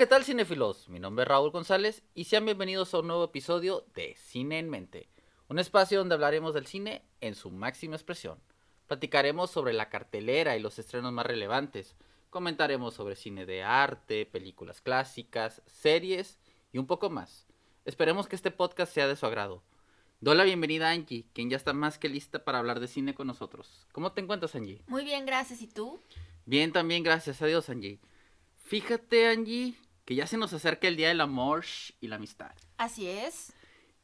¿qué tal cinéfilos? Mi nombre es Raúl González y sean bienvenidos a un nuevo episodio de Cine en Mente, un espacio donde hablaremos del cine en su máxima expresión. Platicaremos sobre la cartelera y los estrenos más relevantes, comentaremos sobre cine de arte, películas clásicas, series y un poco más. Esperemos que este podcast sea de su agrado. Doy la bienvenida a Angie, quien ya está más que lista para hablar de cine con nosotros. ¿Cómo te encuentras, Angie? Muy bien, gracias. ¿Y tú? Bien, también, gracias a Dios, Angie. Fíjate, Angie, que ya se nos acerca el Día del Amor y la Amistad. Así es.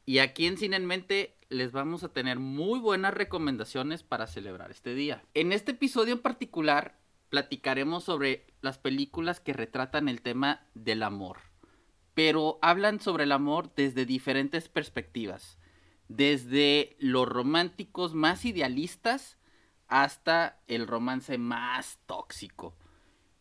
Y aquí en Cine en Mente les vamos a tener muy buenas recomendaciones para celebrar este día. En este episodio en particular platicaremos sobre las películas que retratan el tema del amor, pero hablan sobre el amor desde diferentes perspectivas, desde los románticos más idealistas hasta el romance más tóxico.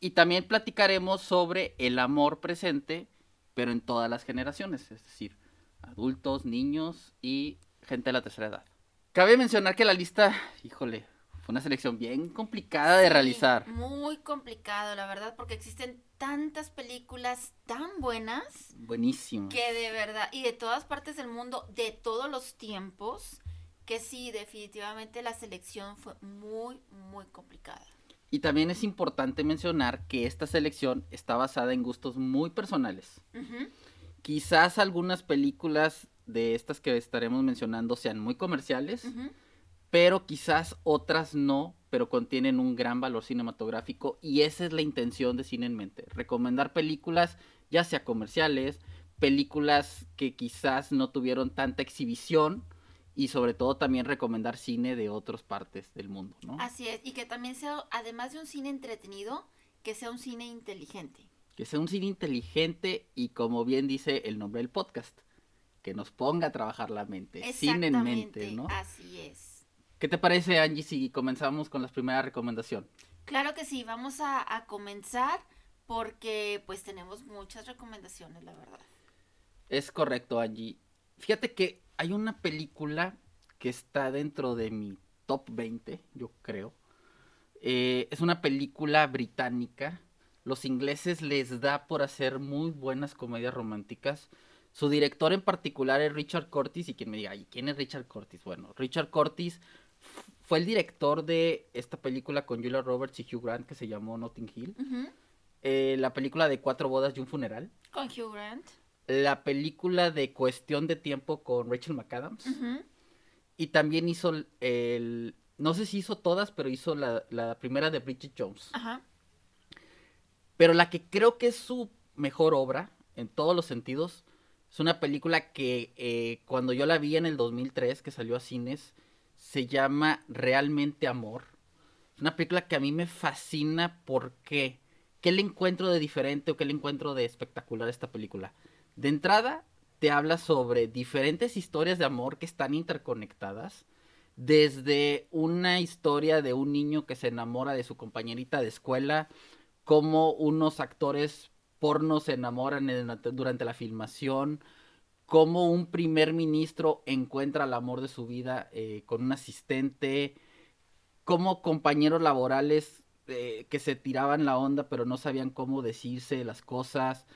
Y también platicaremos sobre el amor presente, pero en todas las generaciones, es decir, adultos, niños y gente de la tercera edad. Cabe mencionar que la lista, híjole, fue una selección bien complicada de realizar. Muy complicado, la verdad, porque existen tantas películas tan buenas Buenísimo. que de verdad, y de todas partes del mundo, de todos los tiempos, que sí, definitivamente la selección fue muy, muy complicada. Y también es importante mencionar que esta selección está basada en gustos muy personales. Quizás algunas películas de estas que estaremos mencionando sean muy comerciales, pero quizás otras no, pero contienen un gran valor cinematográfico y esa es la intención de Cine en Mente, recomendar películas ya sea comerciales, películas que quizás no tuvieron tanta exhibición y sobre todo también recomendar cine de otras partes del mundo, ¿no? Así es, y que también sea, además de un cine entretenido, que sea un cine inteligente. Que sea un cine inteligente y como bien dice el nombre del podcast, que nos ponga a trabajar la mente, cine en mente, ¿no? Así es. ¿Qué te parece Angie si comenzamos con la primera recomendación? Claro que sí, vamos a, a comenzar porque pues tenemos muchas recomendaciones, la verdad. Es correcto, Angie. Fíjate que hay una película que está dentro de mi top 20, yo creo. Eh, es una película británica. Los ingleses les da por hacer muy buenas comedias románticas. Su director en particular es Richard Curtis. Y quien me diga, ¿y quién es Richard Curtis? Bueno, Richard Curtis fue el director de esta película con Julia Roberts y Hugh Grant que se llamó Notting Hill. Eh, la película de Cuatro bodas y un funeral Con Hugh Grant. La película de Cuestión de Tiempo con Rachel McAdams. Y también hizo el, el- No sé si hizo todas, pero hizo la, la primera de Bridget Jones. Ajá. Pero la que creo que es su mejor obra, en todos los sentidos, es una película que eh, cuando yo la vi en el 2003, que salió a cines, se llama Realmente Amor. Es una película que a mí me fascina porque... ¿Qué le encuentro de diferente o qué le encuentro de espectacular a esta película? De entrada, te habla sobre diferentes historias de amor que están interconectadas. Desde una historia de un niño que se enamora de su compañerita de escuela, cómo unos actores porno se enamoran durante la filmación, cómo un primer ministro encuentra el amor de su vida eh, con un asistente, cómo compañeros laborales eh, que se tiraban la onda pero no sabían cómo decirse las cosas,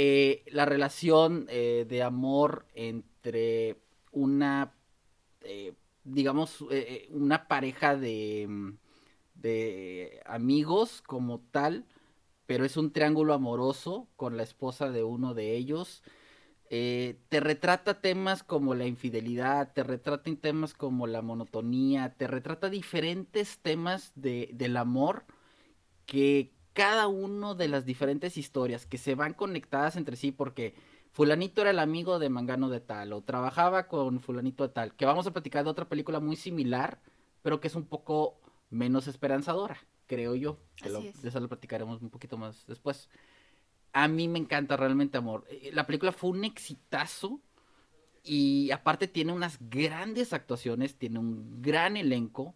eh, la relación eh, de amor entre una, eh, digamos, una pareja de, mm, de amigos como tal, pero es un triángulo amoroso con la esposa de uno de ellos. Te retrata temas como la infidelidad, te retrata temas como la monotonía, te retrata diferentes temas de, del amor que cada uno de las diferentes historias que se van conectadas entre sí porque fulanito era el amigo de Mangano de tal o trabajaba con fulanito de tal, que vamos a platicar de otra película muy similar, pero que es un poco menos esperanzadora, creo yo. Que lo- Así es. de eso lo platicaremos un poquito más después. A mí me encanta realmente Amor. Eh, La película fue un exitazo y aparte tiene unas grandes actuaciones, tiene un gran elenco.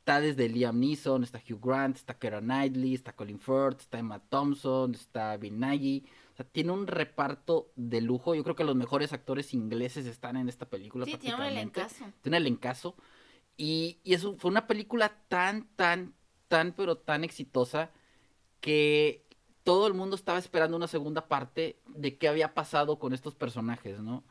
Está desde Liam Neeson, está Hugh Grant, está Keira Knightley, está Colin Firth, está Emma Thompson, está Bill Nighy. O sea, tiene un reparto de lujo. Yo creo que los mejores actores ingleses están en esta película Sí, tiene un prácticamente. elencazo. Tiene un elencazo. Y, y eso fue una película tan, tan, tan, pero tan exitosa que todo el mundo estaba esperando una segunda parte de qué había pasado con estos personajes, ¿no?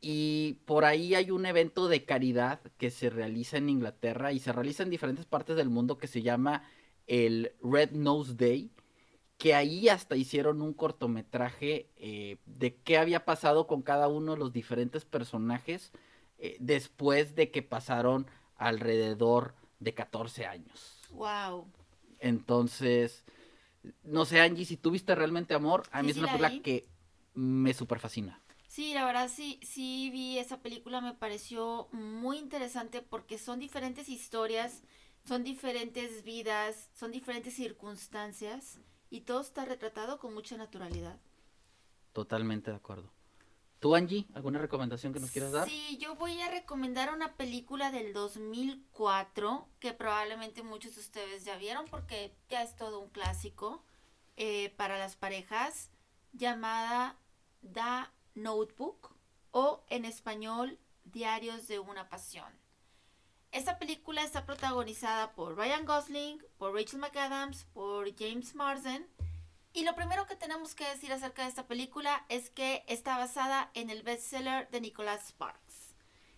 Y por ahí hay un evento de caridad que se realiza en Inglaterra y se realiza en diferentes partes del mundo que se llama el Red Nose Day, que ahí hasta hicieron un cortometraje eh, de qué había pasado con cada uno de los diferentes personajes eh, después de que pasaron alrededor de 14 años. Wow. Entonces, no sé, Angie, si tuviste realmente amor, a mí es una película que me super fascina. Sí, la verdad sí, sí vi esa película, me pareció muy interesante porque son diferentes historias, son diferentes vidas, son diferentes circunstancias y todo está retratado con mucha naturalidad. Totalmente de acuerdo. ¿Tú, Angie, alguna recomendación que nos quieras dar? Sí, yo voy a recomendar una película del 2004 que probablemente muchos de ustedes ya vieron porque ya es todo un clásico eh, para las parejas llamada The Notebook o en español Diarios de una Pasión. Esta película está protagonizada por Ryan Gosling, por Rachel McAdams, por James Marsden y lo primero que tenemos que decir acerca de esta película es que está basada en el bestseller de Nicholas Sparks.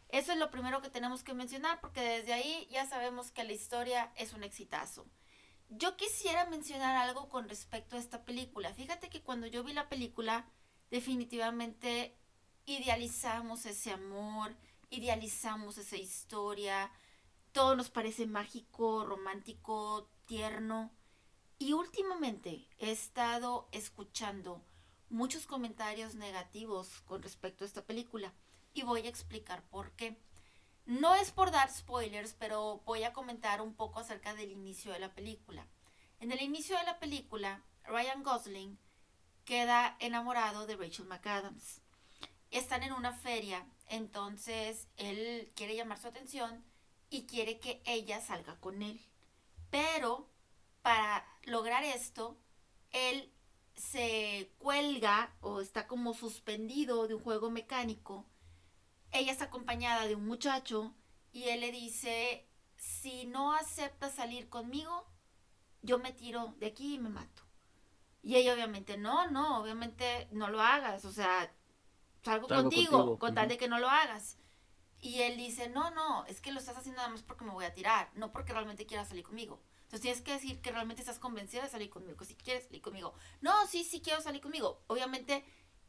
Eso es lo primero que tenemos que mencionar porque desde ahí ya sabemos que la historia es un exitazo. Yo quisiera mencionar algo con respecto a esta película. Fíjate que cuando yo vi la película, definitivamente idealizamos ese amor, idealizamos esa historia, todo nos parece mágico, romántico, tierno. Y últimamente he estado escuchando muchos comentarios negativos con respecto a esta película y voy a explicar por qué. No es por dar spoilers, pero voy a comentar un poco acerca del inicio de la película. En el inicio de la película, Ryan Gosling queda enamorado de Rachel McAdams. Están en una feria, entonces él quiere llamar su atención y quiere que ella salga con él. Pero para lograr esto, él se cuelga o está como suspendido de un juego mecánico. Ella está acompañada de un muchacho y él le dice, si no aceptas salir conmigo, yo me tiro de aquí y me mato. Y ella obviamente, no, no, obviamente no lo hagas, o sea, salgo, contigo, con tal de que no lo hagas. Y él dice, no, no, es que lo estás haciendo nada más porque me voy a tirar, no porque realmente quieras salir conmigo. Entonces tienes que decir que realmente estás convencida de salir conmigo, si quieres salir conmigo. No, sí, sí quiero salir conmigo. Obviamente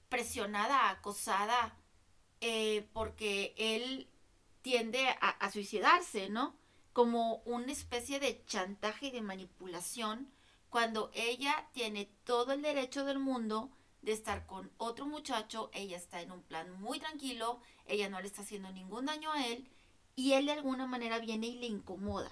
presionada, acosada, eh, porque él tiende a, suicidarse, ¿no? Como una especie de chantaje y de manipulación cuando ella tiene todo el derecho del mundo de estar con otro muchacho, ella está en un plan muy tranquilo, ella no le está haciendo ningún daño a él y él de alguna manera viene y le incomoda.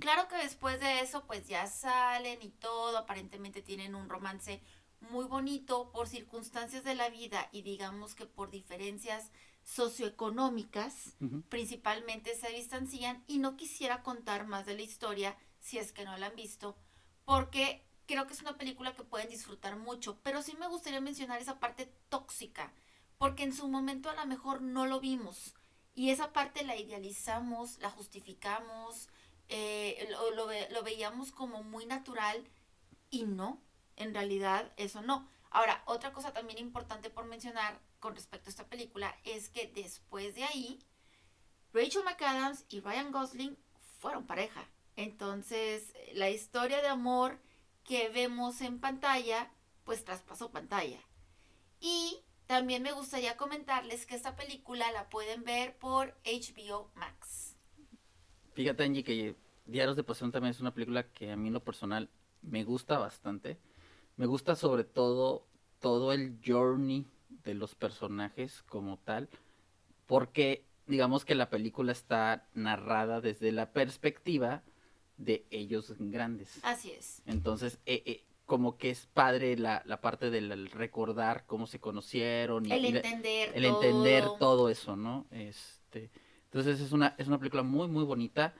Claro que después de eso, pues ya salen y todo, aparentemente tienen un romance muy bonito por circunstancias de la vida y digamos que por diferencias socioeconómicas, principalmente se distancian y no quisiera contar más de la historia si es que no la han visto, porque creo que es una película que pueden disfrutar mucho, pero sí me gustaría mencionar esa parte tóxica, porque en su momento a lo mejor no lo vimos y esa parte la idealizamos, la justificamos, eh, lo, lo, veíamos como muy natural y no, en realidad eso no. Ahora, otra cosa también importante por mencionar con respecto a esta película es que después de ahí, Rachel McAdams y Ryan Gosling fueron pareja. Entonces, la historia de amor que vemos en pantalla, pues traspasó pantalla. Y también me gustaría comentarles que esta película la pueden ver por HBO Max. Fíjate, Angie, que Diarios de Pasión también es una película que a mí en lo personal me gusta bastante. Me gusta sobre todo todo el journey de los personajes como tal, porque digamos que la película está narrada desde la perspectiva de ellos grandes. Así es. Entonces, eh, eh, como que es padre la, la parte del recordar cómo se conocieron y el entender el entender todo eso, ¿no? Este, entonces es una, es una película muy, muy bonita.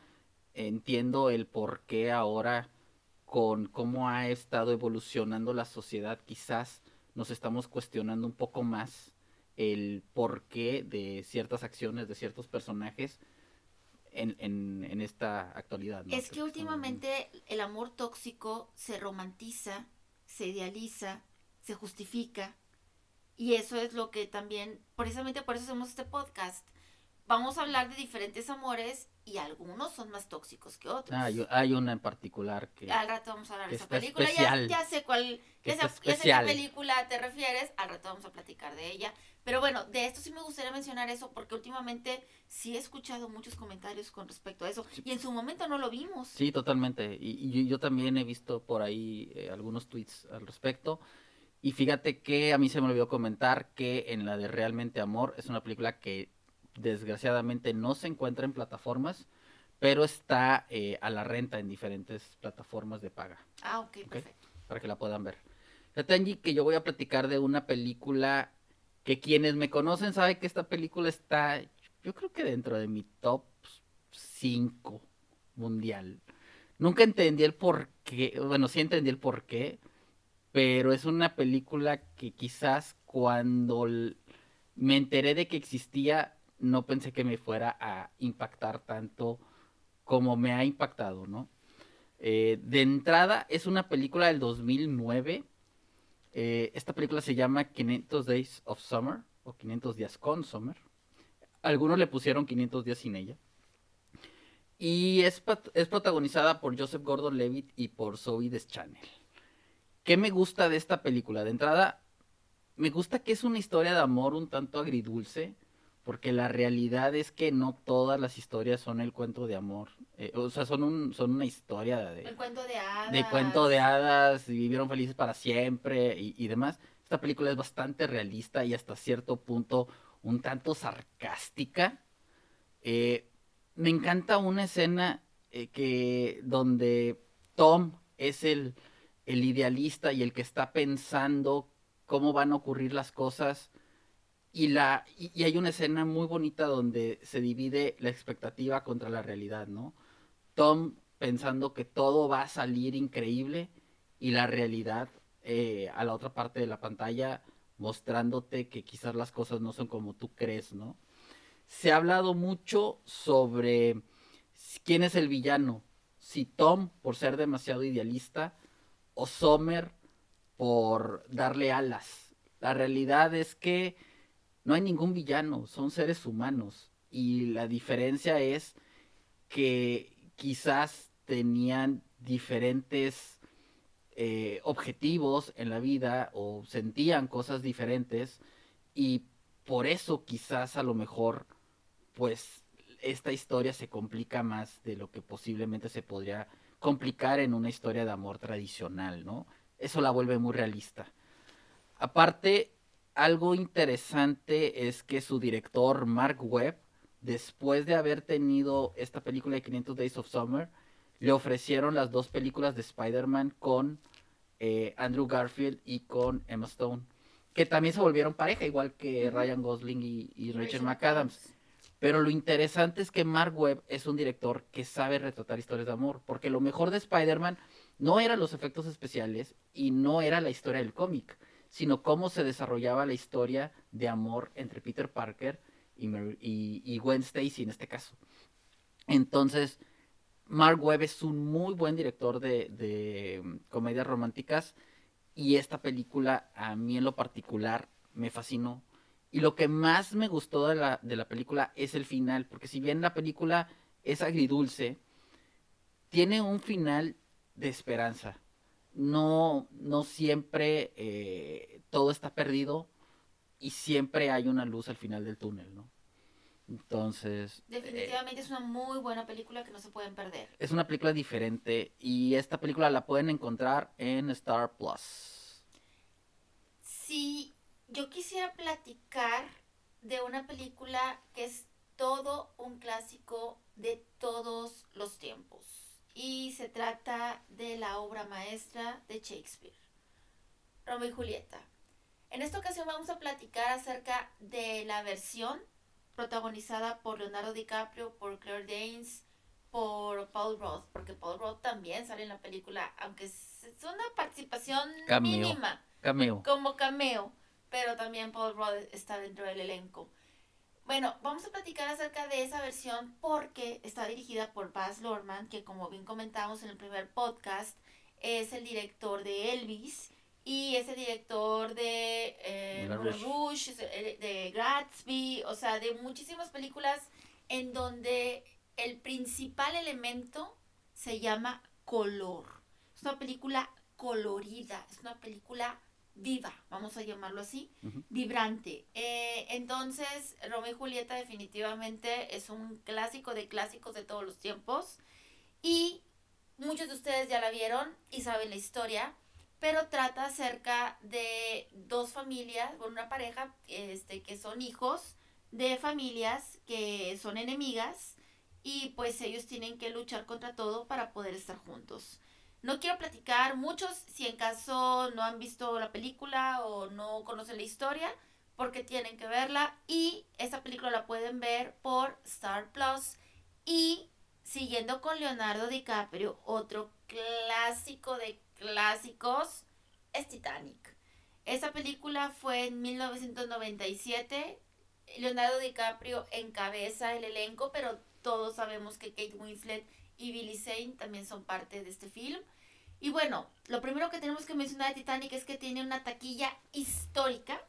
Entiendo el por qué ahora, con cómo ha estado evolucionando la sociedad, quizás nos estamos cuestionando un poco más el porqué de ciertas acciones de ciertos personajes en, en, esta actualidad. Es que últimamente el amor tóxico se romantiza, se idealiza, se justifica. Y eso es lo que también, precisamente por eso hacemos este podcast. Vamos a hablar de diferentes amores y algunos son más tóxicos que otros. Ah, hay, una en particular que. Al rato vamos a hablar de esa película. Ya, sé cuál. Ya sé, qué película te refieres. Al rato vamos a platicar de ella. Pero bueno, de esto sí me gustaría mencionar eso porque últimamente sí he escuchado muchos comentarios con respecto a eso. Y en su momento no lo vimos. Sí, totalmente. Y, yo también he visto por ahí eh, algunos tweets al respecto. Y fíjate que a mí se me olvidó comentar que en la de Realmente Amor es una película que desgraciadamente no se encuentra en plataformas, pero está eh, a la renta en diferentes plataformas de paga. Ah, ok, perfecto. Para que la puedan ver. Fíjate, que yo voy a platicar de una película que quienes me conocen saben que esta película está, yo creo que dentro de mi top 5 mundial. Nunca entendí el por qué, bueno, sí entendí el por qué, pero es una película que quizás cuando me enteré de que existía no pensé que me fuera a impactar tanto como me ha impactado, ¿no? Eh, de entrada, es una película del 2009. Eh, esta película se llama 500 Days of Summer o 500 días con Summer. Algunos le pusieron 500 días sin ella. Y es, es protagonizada por Joseph Gordon-Levitt y por Zoe Deschanel. ¿Qué me gusta de esta película? De entrada, me gusta que es una historia de amor un tanto agridulce porque la realidad es que no todas las historias son el cuento de amor. Eh, o sea, son, un, son una historia de... El cuento de hadas. De cuento de hadas, vivieron felices para siempre y, demás. Esta película es bastante realista y hasta cierto punto un tanto sarcástica. Eh, me encanta una escena eh, que donde Tom es el, el idealista y el que está pensando cómo van a ocurrir las cosas y, la, y, hay una escena muy bonita donde se divide la expectativa contra la realidad, ¿no? Tom pensando que todo va a salir increíble y la realidad eh, a la otra parte de la pantalla mostrándote que quizás las cosas no son como tú crees, ¿no? Se ha hablado mucho sobre quién es el villano, si Tom por ser demasiado idealista o Sommer por darle alas. La realidad es que no hay ningún villano, son seres humanos. Y la diferencia es que quizás tenían diferentes eh, objetivos en la vida o sentían cosas diferentes y por eso quizás a lo mejor pues esta historia se complica más de lo que posiblemente se podría complicar en una historia de amor tradicional, ¿no? Eso la vuelve muy realista. Aparte, algo interesante es que su director, Mark Webb, después de haber tenido esta película de 500 Days of Summer, le ofrecieron las dos películas de Spider-Man con eh, Andrew Garfield y con Emma Stone, que también se volvieron pareja, igual que Ryan Gosling y, Rachel McAdams. Pero lo interesante es que Mark Webb es un director que sabe retratar historias de amor, porque lo mejor de Spider-Man no eran los efectos especiales y no era la historia del cómic sino cómo se desarrollaba la historia de amor entre Peter Parker y, y, Gwen Stacy en este caso. Entonces, Mark Webb es un muy buen director de, mm, comedias románticas y esta película a mí en lo particular me fascinó. Y lo que más me gustó de la, de la película es el final, porque si bien la película es agridulce, tiene un final de esperanza no, no siempre eh, todo está perdido y siempre hay una luz al final del túnel, ¿no? Entonces... Definitivamente es una muy buena película que no se pueden perder. Es una película diferente y esta película la pueden encontrar en Star Plus. Sí, yo quisiera platicar de una película que es todo un clásico de todos los tiempos y se trata de la obra maestra de Shakespeare, Romeo y Julieta. En esta ocasión vamos a platicar acerca de la versión protagonizada por Leonardo DiCaprio, por Claire Danes, por Paul Roth, porque Paul Roth también sale en la película, aunque es una participación mínima, como cameo, pero también Paul Roth está dentro del elenco. Bueno, vamos a platicar acerca de esa versión porque está dirigida por Baz Luhrmann, que como bien comentamos en el primer podcast, es el director de Elvis y es el director de eh, Rouge, el- de Gatsby, o sea, de muchísimas películas en donde el principal elemento se llama color. Es una película colorida, es una película viva, vamos a llamarlo así, vibrante. Eh, entonces, Romeo y Julieta definitivamente es un clásico de clásicos de todos los tiempos y muchos de ustedes ya la vieron y saben la historia, pero trata acerca de dos familias, bueno, una pareja este, que son hijos de familias que son enemigas y pues ellos tienen que luchar contra todo para poder estar juntos. No quiero platicar muchos si en caso no han visto la película o no conocen la historia, porque tienen que verla y esta película la pueden ver por Star Plus y siguiendo con Leonardo DiCaprio, otro clásico de clásicos es Titanic. Esa película fue en 1997. Leonardo DiCaprio encabeza el elenco, pero todos sabemos que Kate Winslet y Billy Zane también son parte de este film. Y bueno, lo primero que tenemos que mencionar de Titanic es que tiene una taquilla histórica.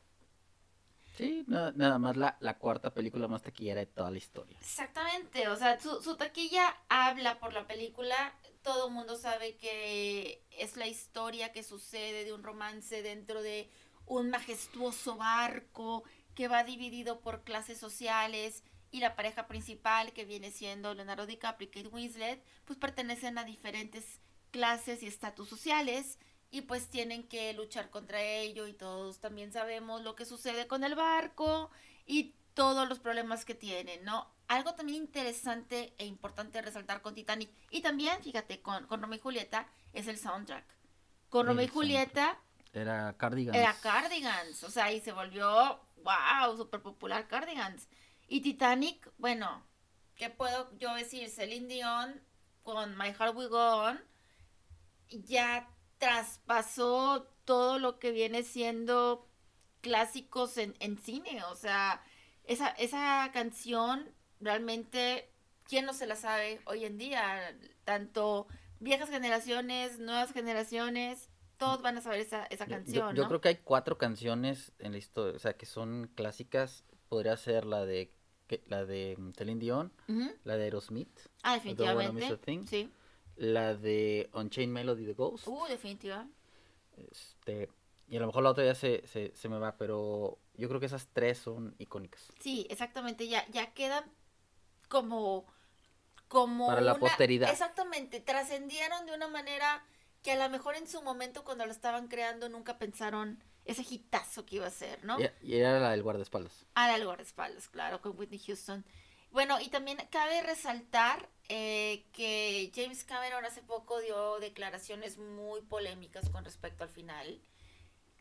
Sí, na- nada más la, la cuarta película más taquillera de toda la historia. Exactamente, o sea, su, su taquilla habla por la película. Todo el mundo sabe que es la historia que sucede de un romance dentro de un majestuoso barco que va dividido por clases sociales y la pareja principal que viene siendo Leonardo DiCaprio y Kate Winslet, pues pertenecen a diferentes clases y estatus sociales y pues tienen que luchar contra ello y todos también sabemos lo que sucede con el barco y todos los problemas que tienen, ¿no? Algo también interesante e importante resaltar con Titanic y también, fíjate, con, con Romeo y Julieta es el soundtrack. Con Romeo y Julieta Era Cardigans. era Cardigans, o sea, y se volvió, wow, súper popular Cardigans. Y Titanic, bueno, ¿qué puedo yo decir? Celine Dion con My Heart Will Go On ya traspasó todo lo que viene siendo clásicos en, en cine, o sea, esa, esa canción realmente, ¿quién no se la sabe hoy en día? Tanto viejas generaciones, nuevas generaciones, todos van a saber esa, esa yo- canción, Yo, ¿no? creo que hay cuatro canciones en la historia, o sea, que son clásicas. Podría ser la de la de Celine Dion, la de Aerosmith, Ah, Miss a definitivamente. Thing. Sí. la de Unchained Melody The Ghost. Uh, definitiva. Este, y a lo mejor la otra ya se, se, se me va, pero yo creo que esas tres son icónicas. Sí, exactamente, ya, ya quedan como, como Para la una- posteridad. Exactamente, trascendieron de una manera que a lo mejor en su momento cuando lo estaban creando nunca pensaron ese hitazo que iba a ser, ¿no? Y, era la del guardaespaldas. Ah, del guardaespaldas, claro, con Whitney Houston. Bueno, y también cabe resaltar eh, que James Cameron hace poco dio declaraciones muy polémicas con respecto al final.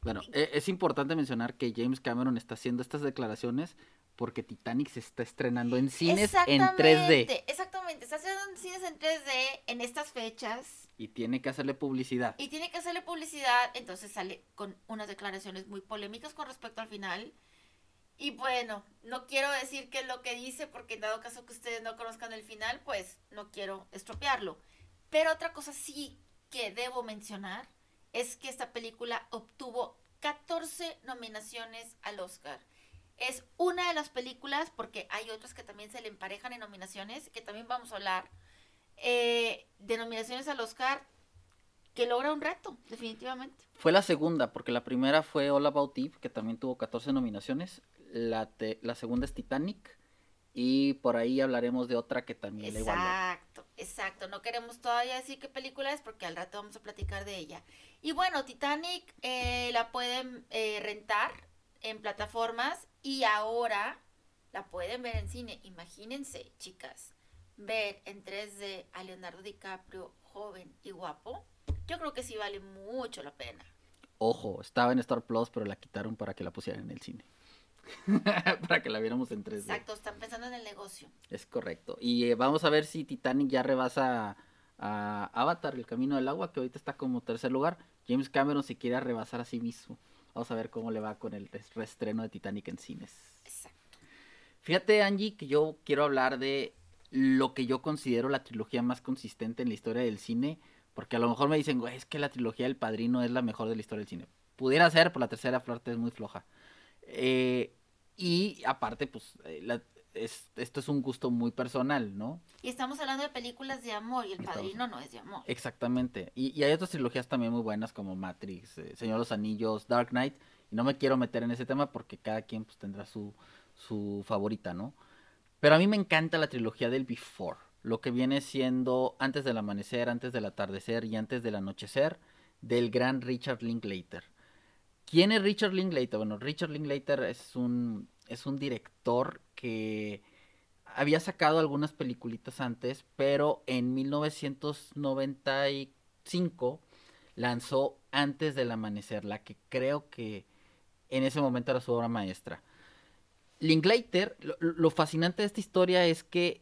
Bueno, e- es importante mencionar que James Cameron está haciendo estas declaraciones porque Titanic se está estrenando en cines en 3D Exactamente, Exactamente, está haciendo en cines en 3D en estas fechas y tiene que hacerle publicidad. y tiene que hacerle publicidad, entonces sale con unas declaraciones muy polémicas con respecto al final. Y bueno, no quiero decir qué es lo que dice porque en dado caso que ustedes no conozcan el final, pues no quiero estropearlo. Pero otra cosa sí que debo mencionar es que esta película obtuvo 14 nominaciones al Oscar. Es una de las películas, porque hay otras que también se le emparejan en nominaciones, que también vamos a hablar, eh, de nominaciones al Oscar, que logra un reto, definitivamente. Fue la segunda, porque la primera fue All About Eve, que también tuvo 14 nominaciones. La, te- la segunda es Titanic. Y por ahí hablaremos de otra que también le igualó. Exacto, exacto. No queremos todavía decir qué película es porque al rato vamos a platicar de ella. Y bueno, Titanic eh, la pueden eh, rentar en plataformas y ahora la pueden ver en cine. Imagínense, chicas, ver en 3D a Leonardo DiCaprio joven y guapo. Yo creo que sí vale mucho la pena. Ojo, estaba en Star Plus, pero la quitaron para que la pusieran en el cine. para que la viéramos en 3D. Exacto, están pensando en el negocio. Es correcto. Y eh, vamos a ver si Titanic ya rebasa a Avatar, el camino del agua, que ahorita está como tercer lugar. James Cameron se quiere rebasar a sí mismo. Vamos a ver cómo le va con el reestreno de Titanic en cines. Exacto. Fíjate, Angie, que yo quiero hablar de lo que yo considero la trilogía más consistente en la historia del cine. Porque a lo mejor me dicen, güey, es que la trilogía del padrino es la mejor de la historia del cine. pudiera ser, por la tercera parte es muy floja. Eh, y aparte, pues, eh, esto es un gusto muy personal, ¿no? Y estamos hablando de películas de amor y El Padrino no es de amor. Exactamente. Y, hay otras trilogías también muy buenas como Matrix, eh, Señor de los Anillos, Dark Knight. Y no me quiero meter en ese tema porque cada quien pues, tendrá su, su favorita, ¿no? Pero a mí me encanta la trilogía del Before. Lo que viene siendo antes del amanecer, antes del atardecer y antes del anochecer del gran Richard Linklater. ¿Quién es Richard Linklater? Bueno, Richard Linklater es un, es un director que había sacado algunas peliculitas antes, pero en 1995 lanzó Antes del Amanecer, la que creo que en ese momento era su obra maestra. Linklater, lo fascinante de esta historia es que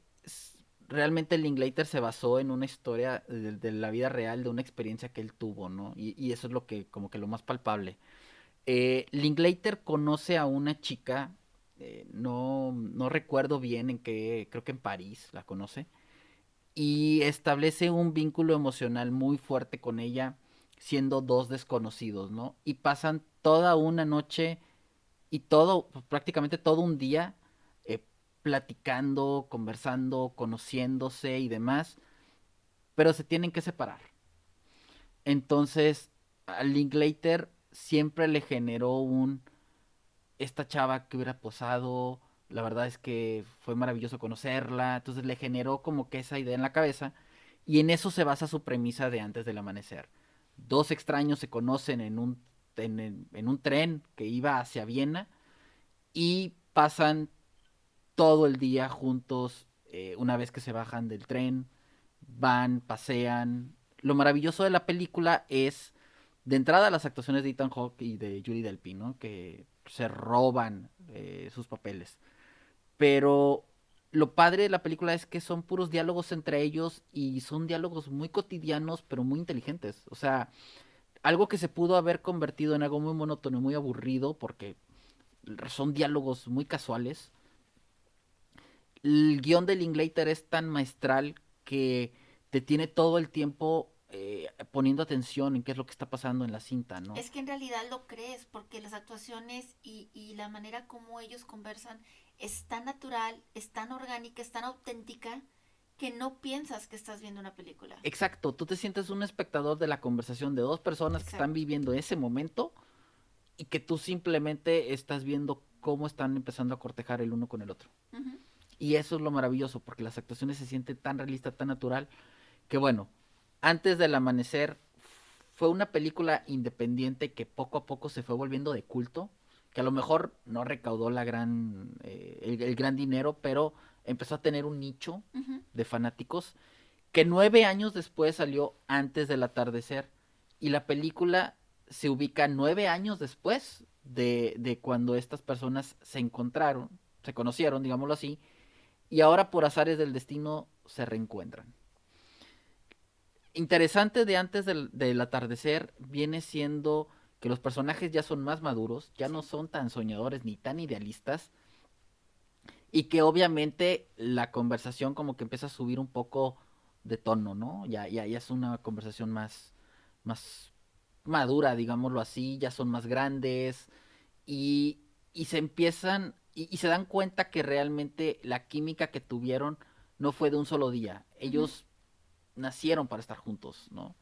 realmente Linklater se basó en una historia de, la vida real, de una experiencia que él tuvo, ¿no? Y, eso es lo que, como que lo más palpable. Eh, Linklater conoce a una chica, eh, no, no recuerdo bien en qué, creo que en París la conoce, y establece un vínculo emocional muy fuerte con ella, siendo dos desconocidos, ¿no? Y pasan toda una noche y todo, prácticamente todo un día platicando, conversando, conociéndose y demás, pero se tienen que separar. Entonces, a Linklater siempre le generó un esta chava que hubiera posado, la verdad es que fue maravilloso conocerla, entonces le generó como que esa idea en la cabeza y en eso se basa su premisa de antes del amanecer. Dos extraños se conocen en un, en, un tren que iba hacia Viena y pasan todo el día juntos, eh, una vez que se bajan del tren, van, pasean. Lo maravilloso de la película es, de entrada, las actuaciones de Ethan Hawke y de Julie Delpy, ¿no? Que se roban eh, sus papeles. Pero lo padre de la película es que son puros diálogos entre ellos y son diálogos muy cotidianos, pero muy inteligentes. O sea, algo que se pudo haber convertido en algo muy monótono y muy aburrido, porque son diálogos muy casuales el guion de Linklater es tan maestral que te tiene todo el tiempo eh, poniendo atención en qué es lo que está pasando en la cinta, ¿no? Es que en realidad lo crees, porque las actuaciones y la manera como ellos conversan es tan natural, es tan orgánica, es tan auténtica, que no piensas que estás viendo una película. Exacto, tú te sientes un espectador de la conversación de dos personas que están viviendo ese momento y que tú simplemente estás viendo cómo están empezando a cortejar el uno con el otro. Y eso es lo maravilloso, porque las actuaciones se sienten tan realistas, tan natural, que bueno, antes del amanecer fue una película independiente que poco a poco se fue volviendo de culto, que a lo mejor no recaudó la gran, eh, el, gran dinero, pero empezó a tener un nicho de fanáticos, que nueve años después salió antes del atardecer, y la película se ubica nueve años después de, de cuando estas personas se encontraron, se conocieron, digámoslo así, y ahora por azares del destino se reencuentran. Interesante de antes del, atardecer viene siendo que los personajes ya son más maduros, ya no son tan soñadores ni tan idealistas, y que obviamente la conversación como que empieza a subir un poco de tono, ¿no? Ya, ya, ya es una conversación más, más madura, digámoslo así, ya son más grandes y, y se empiezan y, se dan cuenta que realmente la química que tuvieron no fue de un solo día. Ellos nacieron para estar juntos, ¿no?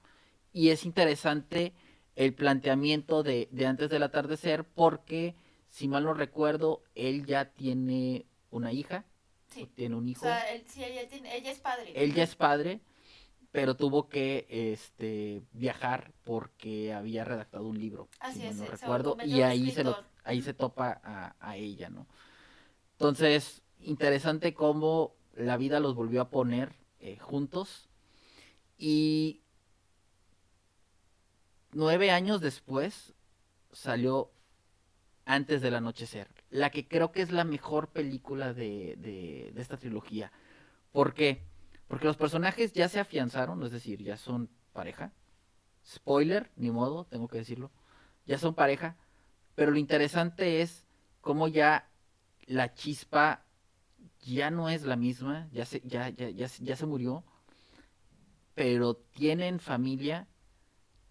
Y es interesante el planteamiento de, antes del atardecer porque, si mal no recuerdo, él ya tiene una hija. Sí. Tiene un hijo. O sea, sí, ella, ella, es padre. Él ya es padre, pero tuvo que este, viajar porque había redactado un libro. Así es, no recuerdo. Y ahí se, lo, ahí se topa a, ella, ¿no? Entonces, interesante cómo la vida los volvió a poner eh, juntos. Y nueve años después salió Antes del Anochecer, la que creo que es la mejor película de, de, de esta trilogía. ¿Por qué? Porque los personajes ya se afianzaron, es decir, ya son pareja. Spoiler, ni modo, tengo que decirlo. Ya son pareja. Pero lo interesante es cómo ya la chispa ya no es la misma, ya se, ya, ya, ya, ya se murió, pero tienen familia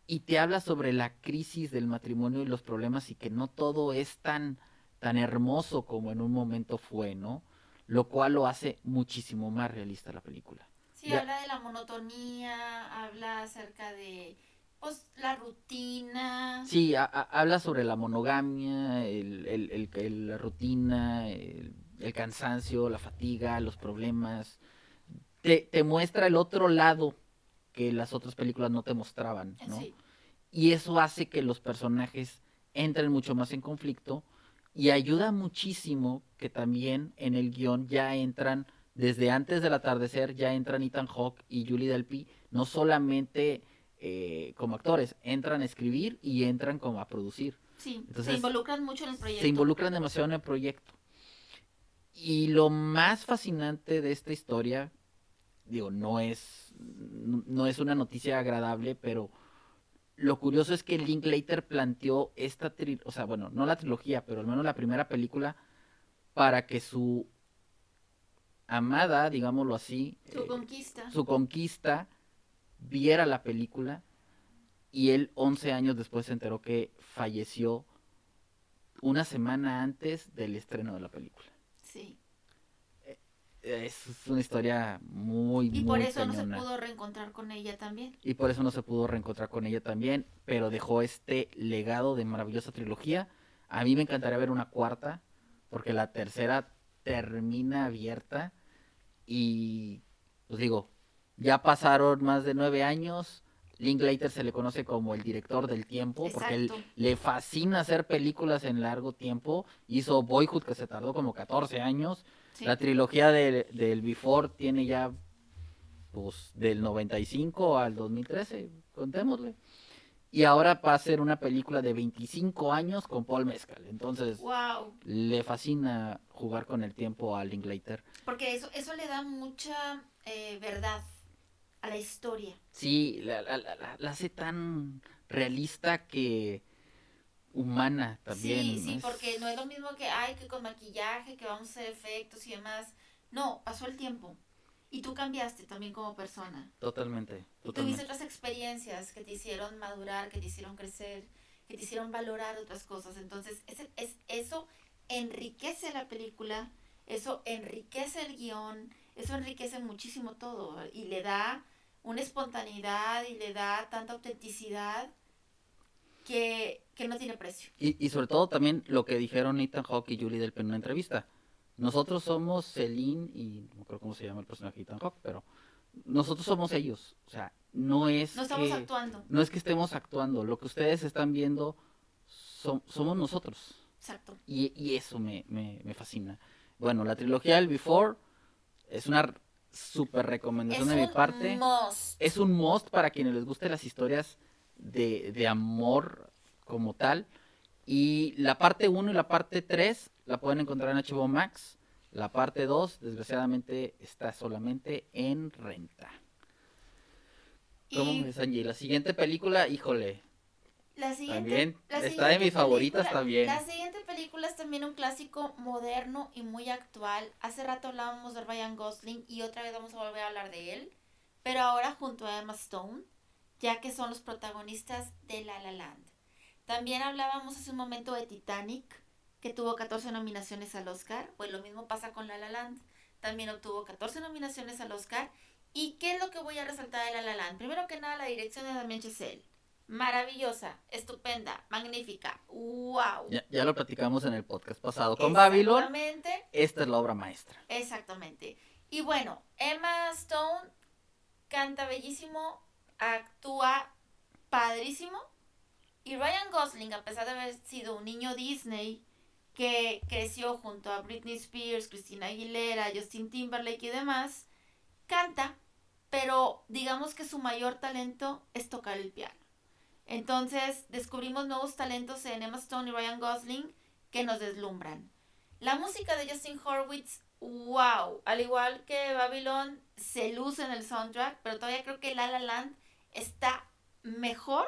y te habla sobre la crisis del matrimonio y los problemas y que no todo es tan, tan hermoso como en un momento fue, ¿no? Lo cual lo hace muchísimo más realista la película. Sí, habla de la monotonía, habla acerca de pues, la rutina. Sí, habla sobre la monogamia, el, el, el, la rutina, el, cansancio, la fatiga, los problemas. Te, te, muestra el otro lado que las otras películas no te mostraban, ¿no? Y eso hace que los personajes entren mucho más en conflicto y ayuda muchísimo que también en el guion ya entran desde antes del atardecer ya entran Ethan Hawke y Julie Delpy, no solamente eh, como actores, entran a escribir y entran como a producir. Sí, se involucran mucho en el proyecto. Se involucran demasiado en el proyecto. Y lo más fascinante de esta historia, digo, no es, no es una noticia agradable, pero lo curioso es que Linklater planteó esta trilogía, o sea, bueno, no la trilogía, pero al menos la primera película, para que su amada, digámoslo así, su conquista, su conquista, viera la película y él 11 años después se enteró que falleció una semana antes del estreno de la película. Eh, es una historia muy, y por eso no se pudo reencontrar con ella también. Y por eso no se pudo reencontrar con ella también, pero dejó este legado de maravillosa trilogía. A mí me encantaría ver una cuarta, porque la tercera termina abierta y, pues digo, ya pasaron más de nueve años. Linklater se le conoce como el director del tiempo, porque él, le fascina hacer películas en largo tiempo. Hizo Boyhood, que se tardó como 14 años. La trilogía del Before tiene ya, pues, del 95 al 2013, contémosle y ahora va a ser una película de 25 años con Paul Mescal. Entonces, le fascina jugar con el tiempo a Linklater. Porque eso, eso le da mucha eh, verdad a la historia. Sí, la, la, hace tan realista que humana también. Sí, sí, porque no es lo mismo que, ay, que con maquillaje, que vamos a hacer efectos y demás. No, pasó el tiempo. Y tú cambiaste también como persona. Totalmente. Y tuviste otras experiencias que te hicieron madurar, que te hicieron crecer, que te hicieron valorar otras cosas. Entonces, es, es, eso enriquece la película, eso enriquece el guion, eso enriquece muchísimo todo y le da una espontaneidad y le da tanta autenticidad que, que no tiene precio. Y, y sobre todo también lo que dijeron Ethan Hawke y Julie Delpy en una entrevista nosotros somos Celine y no creo cómo se llama el personaje Ethan Hawke, pero nosotros somos ellos. O sea, no es no estamos actuando. No es que estemos actuando. Lo que ustedes están viendo somos nosotros. Exacto. Y, y eso me, me, me, fascina. Bueno, la trilogía del Before es una súper recomendación de mi parte. Es un must para quienes les gusten las historias de, de amor como tal. Y la parte 1 y la parte 3 la pueden encontrar en HBO Max. La parte 2, desgraciadamente, está solamente en renta. ¿Cómo ves, Angie? La siguiente película, híjole. La siguiente, también está de mis favoritas también. La siguiente película es también un clásico moderno y muy actual. Hace rato hablábamos de Ryan Gosling y otra vez vamos a volver a hablar de él. Pero ahora junto a Emma Stone, ya que son los protagonistas de La La Land. También hablábamos hace un momento de Titanic, que tuvo 14 nominaciones al Oscar. Pues lo mismo pasa con La La Land. También obtuvo 14 nominaciones al Oscar. ¿Y qué es lo que voy a resaltar de La La Land? Primero que nada, la dirección de Damien Chazelle. Maravillosa, estupenda, magnífica. ¡Wow! Ya, lo platicamos en el podcast pasado con Babylon. Esta es la obra maestra. Exactamente. Y bueno, Emma Stone canta bellísimo, actúa padrísimo. Y Ryan Gosling, a pesar de haber sido un niño Disney, que creció junto a Britney Spears, Christina Aguilera, Justin Timberlake y demás, canta, pero digamos que su mayor talento es tocar el piano. Entonces descubrimos nuevos talentos en Emma Stone y Ryan Gosling que nos deslumbran. La música de Justin Horwitz, wow, al igual que Babylon, se luce en el soundtrack, pero todavía creo que La La Land está mejor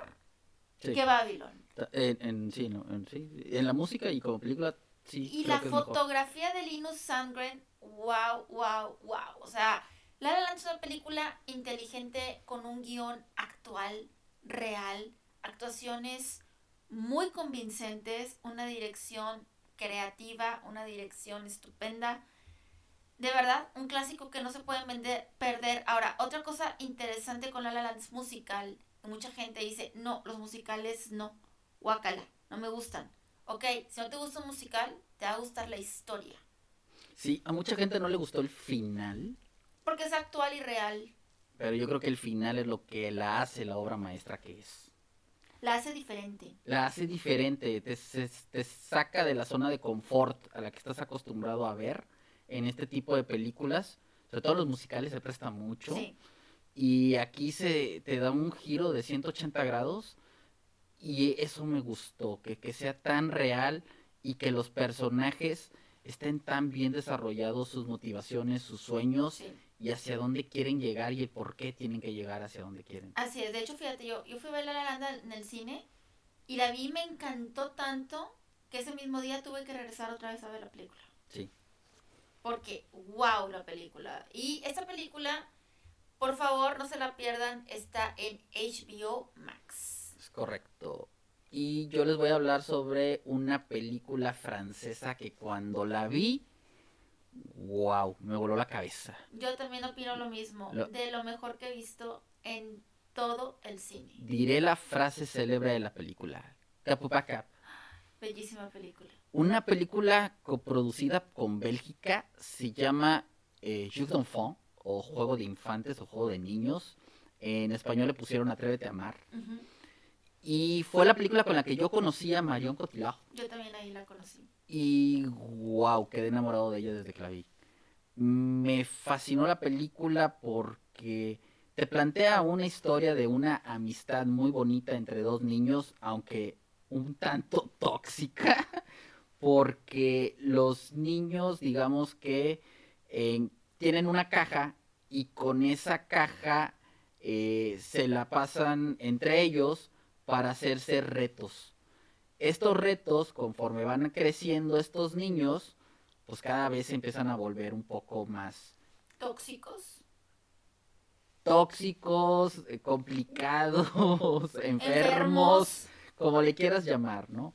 que Babylon. En, sí, no, en, sí, en la música y como película, sí. Y la fotografía de Linus Sandgren, wow, wow, wow. O sea, La La Land es una película inteligente con un guion actual, real, actuaciones muy convincentes, una dirección creativa, una dirección estupenda. De verdad, un clásico que no se puede vender, perder. Ahora, otra cosa interesante con La La Land es musical. Mucha gente dice, no, los musicales no. Guácala, no me gustan. Ok, si no te gusta un musical, te va a gustar la historia. Sí, a mucha gente no le gustó el final. Porque es actual y real. Pero yo creo que el final es lo que la hace la obra maestra que es. La hace diferente. La hace diferente, te, te saca de la zona de confort a la que estás acostumbrado a ver en este tipo de películas. Sobre todo los musicales se presta mucho. Sí. Y aquí se te da un giro de 180 grados y eso me gustó, que, que sea tan real y que los personajes estén tan bien desarrollados sus motivaciones, sus sueños y hacia dónde quieren llegar y el por qué tienen que llegar hacia dónde quieren. Así es, de hecho, fíjate, yo, yo fui a ver La La en el cine y la vi y me encantó tanto que ese mismo día tuve que regresar otra vez a ver la película. Sí. Porque, wow, la película. Y esta película, por favor, no se la pierdan, está en HBO Max. Es correcto. Y yo les voy a hablar sobre una película francesa que cuando la vi, wow, me voló la cabeza. Yo también opino lo mismo, de lo mejor que he visto en todo el cine. Diré la frase célebre de la película, Cap. Bellísima película. Una película coproducida con Bélgica se llama eh, Jeux d'enfants o Juego de Infantes o Juego de Niños. En español le pusieron Atrévete a Amar. Y fue la película con la que yo conocí a Marion Cotillard. Yo también ahí la conocí. Y wow, quedé enamorado de ella desde que la vi. Me fascinó la película porque te plantea una historia de una amistad muy bonita entre dos niños, aunque un tanto tóxica, porque los niños, digamos que tienen una caja y con esa caja eh, se la pasan entre ellos para hacerse retos. Estos retos, conforme van creciendo estos niños, pues cada vez se empiezan a volver un poco más tóxicos. Tóxicos, eh, complicados, enfermos, como le quieras llamar, ¿no?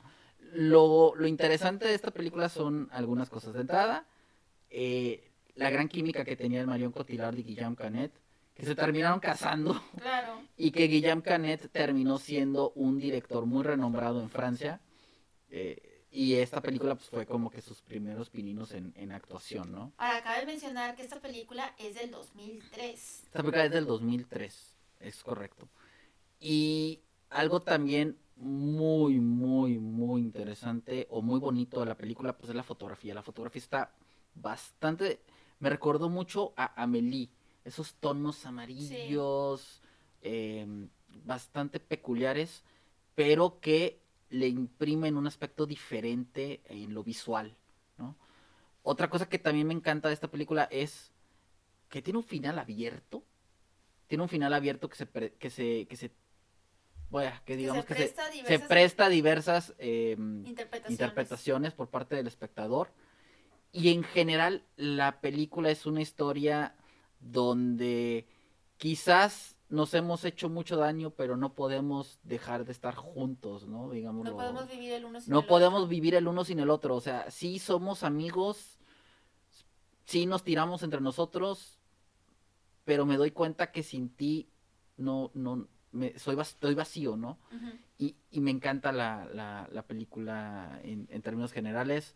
Lo, interesante de esta película son algunas cosas. De entrada, eh, la gran química que tenía el Marion Cotillard y Guillaume Canet que se terminaron casando. Claro. Y que Guillaume Canet terminó siendo un director muy renombrado en Francia. Eh, y esta película pues, fue como que sus primeros pininos en, en, actuación, ¿no? Ahora, cabe mencionar que esta película es del 2003. Esta película es del 2003, es correcto. Y algo también muy, muy, muy interesante o muy bonito de la película, pues es la fotografía. La fotografía está bastante... Me recordó mucho a Amélie esos tonos amarillos em, bastante peculiares, pero que le imprimen un aspecto diferente en lo visual, ¿no? Otra cosa que también me encanta de esta película es que tiene un final abierto. Tiene un final abierto que se que se que se que digamos que se, presta a diversas em, interpretaciones por parte del espectador. Y en general la película es una historia donde quizás nos hemos hecho mucho daño, pero no podemos dejar de estar juntos, ¿no? Digamos. No podemos vivir el uno sin no podemos vivir el uno sin el otro. O sea, sí somos amigos, sí nos tiramos entre nosotros, pero me doy cuenta que sin ti no, no, me, soy, estoy vacío, ¿no? y, y, me encanta la, la, la película en, en, términos generales.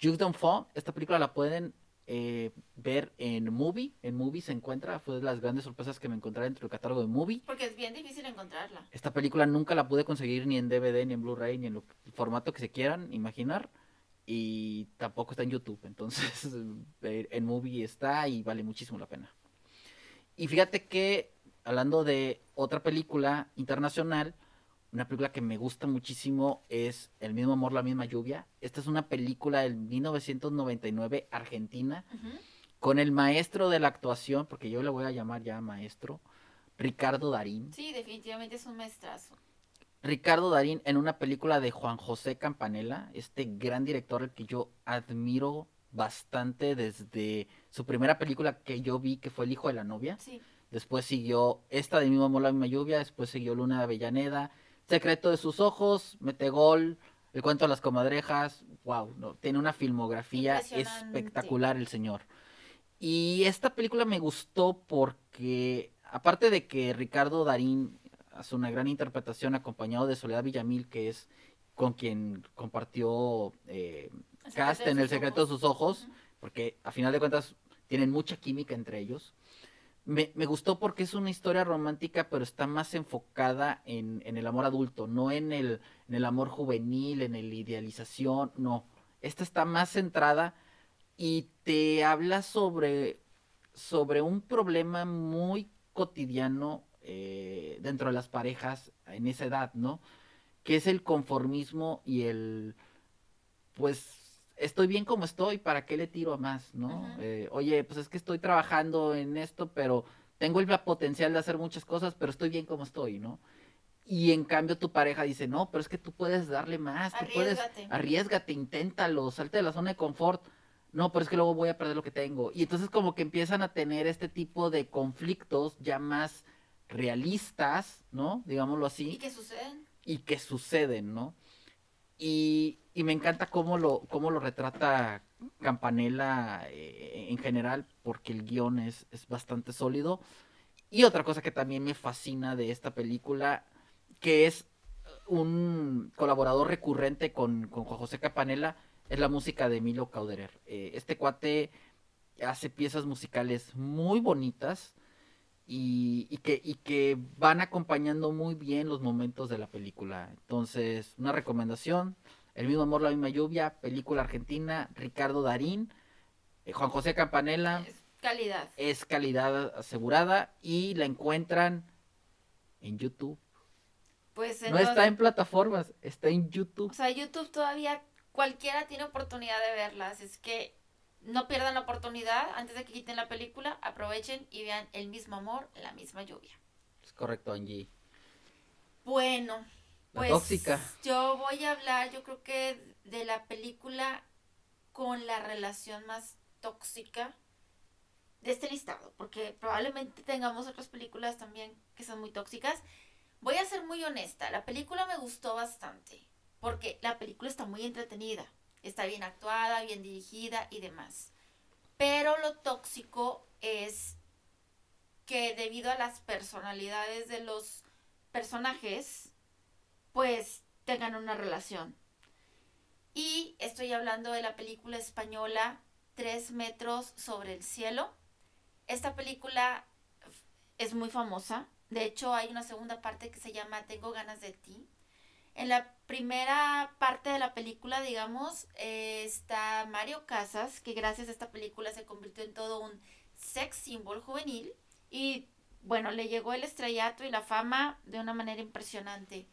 Jules d'Enfant, esta película la pueden eh, ver en Movie. En Movie se encuentra, fue de las grandes sorpresas que me encontré dentro del catálogo de Movie. Porque es bien difícil encontrarla. Esta película nunca la pude conseguir ni en DVD, ni en Blu-ray, ni en el formato que se quieran imaginar. Y tampoco está en YouTube. Entonces, en Movie está y vale muchísimo la pena. Y fíjate que, hablando de otra película internacional, una película que me gusta muchísimo es El mismo amor, la misma lluvia. Esta es una película del 1999 argentina con el maestro de la actuación, porque yo le voy a llamar ya maestro, Ricardo Darín. Sí, definitivamente es un maestrazo. Ricardo Darín en una película de Juan José Campanella, este gran director al que yo admiro bastante desde su primera película que yo vi, que fue El hijo de la novia. Después siguió esta de mismo amor, la misma lluvia, después siguió Luna de Avellaneda, Secreto de sus ojos, Mete Gol, El cuento de las comadrejas, wow, no, tiene una filmografía espectacular el señor. Y esta película me gustó porque, aparte de que Ricardo Darín hace una gran interpretación acompañado de Soledad Villamil, que es con quien compartió eh, cast en El secreto de sus ojos, porque a final de cuentas tienen mucha química entre ellos. Me, gustó porque es una historia romántica, pero está más enfocada en, el amor adulto, no en el, en el amor juvenil, en la idealización, no. Esta está más centrada y te habla sobre, sobre un problema muy cotidiano eh, dentro de las parejas en esa edad, ¿no? Que es el conformismo y el, pues, estoy bien como estoy, ¿para qué le tiro a más, no? Eh, oye, pues es que estoy trabajando en esto, pero tengo el potencial de hacer muchas cosas, pero estoy bien como estoy, ¿no? Y en cambio tu pareja dice, no, pero es que tú puedes darle más, tú puedes, arriesgate, inténtalo, salte de la zona de confort no, pero es que luego voy a perder lo que tengo. Y entonces como que empiezan a tener este tipo de conflictos ya más realistas, ¿no? Digámoslo así. Y que suceden. Y que suceden, ¿no? Y, me encanta cómo lo, cómo lo retrata Campanella eh, en general, porque el guion es, es bastante sólido. Y otra cosa que también me fascina de esta película, que es un colaborador recurrente con, con José Campanella, es la música de Milo Cauderer. Eh, este cuate hace piezas musicales muy bonitas y, que, que van acompañando muy bien los momentos de la película. Entonces, una recomendación, El mismo amor, la misma lluvia, película argentina, Ricardo Darín, eh, Juan José Campanella. Es calidad. Es calidad asegurada y la encuentran en YouTube. Pues no está en plataformas, está en YouTube. O sea, YouTube todavía cualquiera tiene oportunidad de verlas. Es que no pierdan la oportunidad antes de que quiten la película, aprovechen y vean el mismo amor, la misma lluvia. Es correcto, Angie. Bueno, pues yo voy a hablar, yo creo que de la película con la relación más tóxica de este listado, porque probablemente tengamos otras películas también que son muy tóxicas. Voy a ser muy honesta, la película me gustó bastante porque la película está muy entretenida, está bien actuada, bien dirigida y demás. Pero lo tóxico es que debido a las personalidades de los personajes, pues tengan una relación. Y estoy hablando de la película española Tres metros sobre el cielo. Esta película es muy famosa. De hecho, hay una segunda parte que se llama Tengo ganas de ti. En la primera parte de la película, digamos, eh, está Mario Casas, que gracias a esta película se convirtió en todo un sex symbol juvenil y bueno, le llegó el estrellato y la fama de una manera impresionante.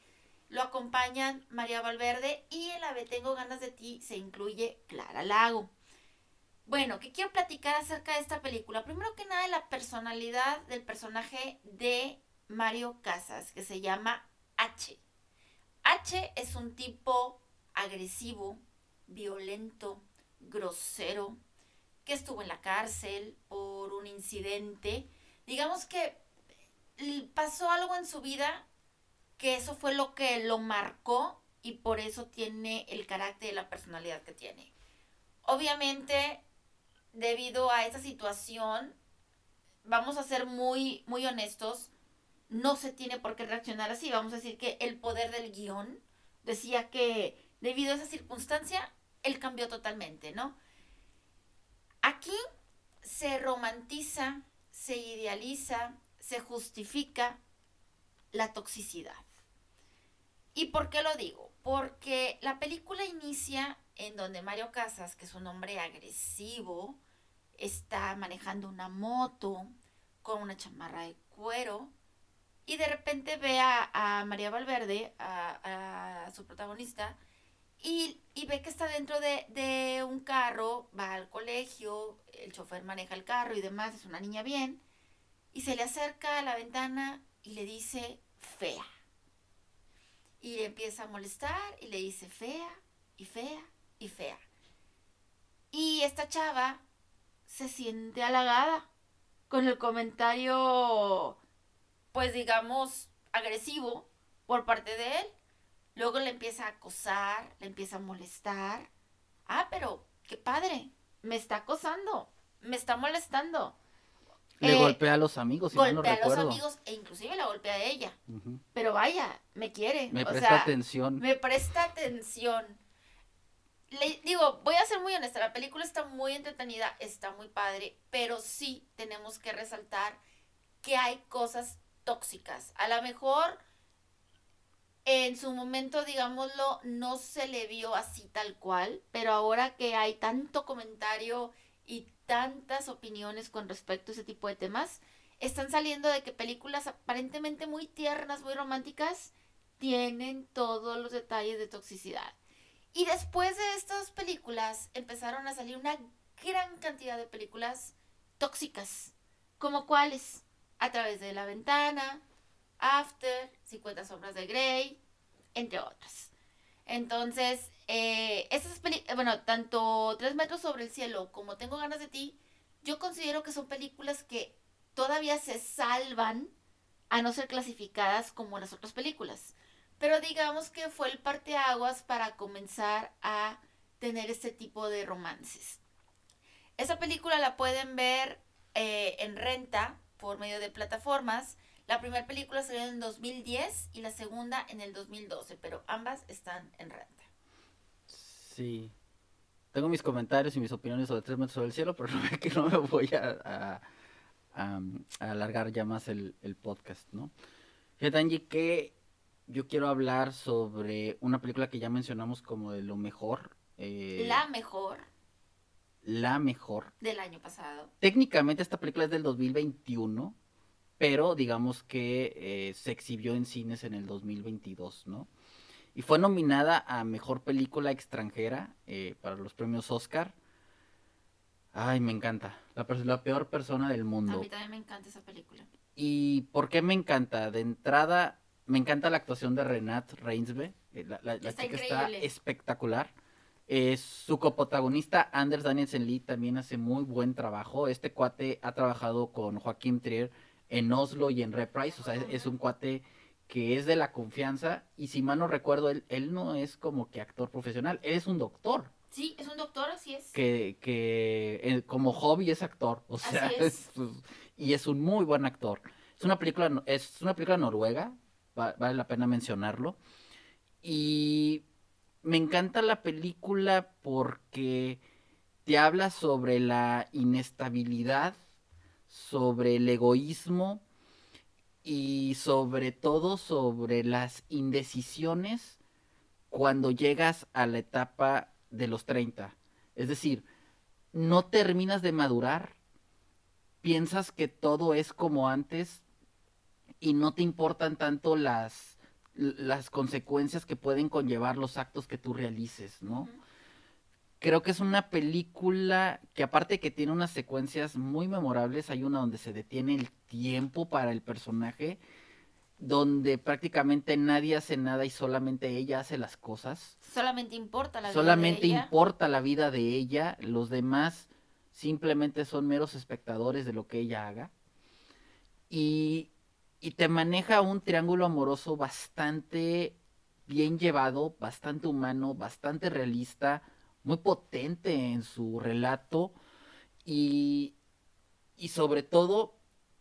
Lo acompañan María Valverde y en la de Tengo ganas de ti se incluye Clara Lago. Bueno, ¿qué quiero platicar acerca de esta película? Primero que nada, la personalidad del personaje de Mario Casas, que se llama H. H es un tipo agresivo, violento, grosero, que estuvo en la cárcel por un incidente. Digamos que pasó algo en su vida que eso fue lo que lo marcó y por eso tiene el carácter y la personalidad que tiene. Obviamente, debido a esa situación, vamos a ser muy, muy honestos, no se tiene por qué reaccionar así. Vamos a decir que el poder del guion decía que debido a esa circunstancia, él cambió totalmente, ¿no? Aquí se romantiza, se idealiza, se justifica la toxicidad. ¿Y por qué lo digo? Porque la película inicia en donde Mario Casas, que es un hombre agresivo, está manejando una moto con una chamarra de cuero y de repente ve a, María Valverde, a, su protagonista, y, ve que está dentro de, un carro, va al colegio, el chofer maneja el carro y demás, es una niña bien, y se le acerca a la ventana y le dice fea. Y le empieza a molestar y le dice fea y fea y fea. Y esta chava se siente halagada con el comentario pues digamos, agresivo por parte de él. Luego le empieza a acosar, le empieza a molestar. Ah, pero qué padre, me está acosando, me está molestando. Le golpea a los amigos, si golpea a los amigos e inclusive la golpea a ella. Pero vaya, me quiere. Me presta atención. Me presta atención. Le, digo, voy a ser muy honesta, la película está muy entretenida, está muy padre, pero sí tenemos que resaltar que hay cosas tóxicas. A lo mejor en su momento, digámoslo, no se le vio así tal cual, pero ahora que hay tanto comentario y tantas opiniones con respecto a ese tipo de temas, están saliendo de que películas aparentemente muy tiernas, muy románticas, tienen todos los detalles de toxicidad. Y después de estas películas empezaron a salir una gran cantidad de películas tóxicas, como cuáles, a través de la ventana, After, 50 sombras de Grey, entre otras. Entonces, eh, esas películas, bueno, tanto Tres metros sobre el cielo como Tengo ganas de ti, yo considero que son películas que todavía se salvan a no ser clasificadas como las otras películas. Pero digamos que fue el parteaguas para comenzar a tener este tipo de romances. Esa película la pueden ver eh, en renta por medio de plataformas. La primera película salió en el 2010 y la segunda en el 2012, pero ambas están en renta. Sí. Tengo mis comentarios y mis opiniones sobre Tres metros sobre el cielo, pero no, que no me voy a, alargar ya más el, podcast, ¿no? Fíjate, Angie, que yo quiero hablar sobre una película que ya mencionamos como de lo mejor. Eh, la mejor. La mejor. Del año pasado. Técnicamente esta película es del 2021, pero digamos que eh, se exhibió en cines en el 2022, ¿no? y fue nominada a Mejor Película Extranjera eh, para los premios Oscar. Ay, me encanta. La, la, peor persona del mundo. A mí también me encanta esa película. ¿Y por qué me encanta? De entrada, me encanta la actuación de Renat Reinsve. Eh, la, la, chica está espectacular. Eh, su coprotagonista Anders Danielsen Lee también hace muy buen trabajo. Este cuate ha trabajado con Joaquín Trier en Oslo y en Reprise. O sea, es un cuate que es de la confianza y si mal no recuerdo, él, él no es como que actor profesional, él es un doctor. Sí, es un doctor, así es. Que, que eh, como hobby es actor, o sea, es. Pues, y es un muy buen actor. Es una película, es una película noruega, vale la pena mencionarlo. Y me encanta la película porque te habla sobre la inestabilidad, sobre el egoísmo, y sobre todo sobre las indecisiones cuando llegas a la etapa de los 30. Es decir, no terminas de madurar, piensas que todo es como antes y no te importan tanto las, las consecuencias que pueden conllevar los actos que tú realices, ¿no? Creo que es una película que aparte que tiene unas secuencias muy memorables, hay una donde se detiene el tiempo para el personaje, donde prácticamente nadie hace nada y solamente ella hace las cosas. Solamente importa la vida solamente de ella. importa la vida de ella, los demás simplemente son meros espectadores de lo que ella haga. Y, y te maneja un triángulo amoroso bastante bien llevado, bastante humano, bastante realista muy potente en su relato y, y sobre todo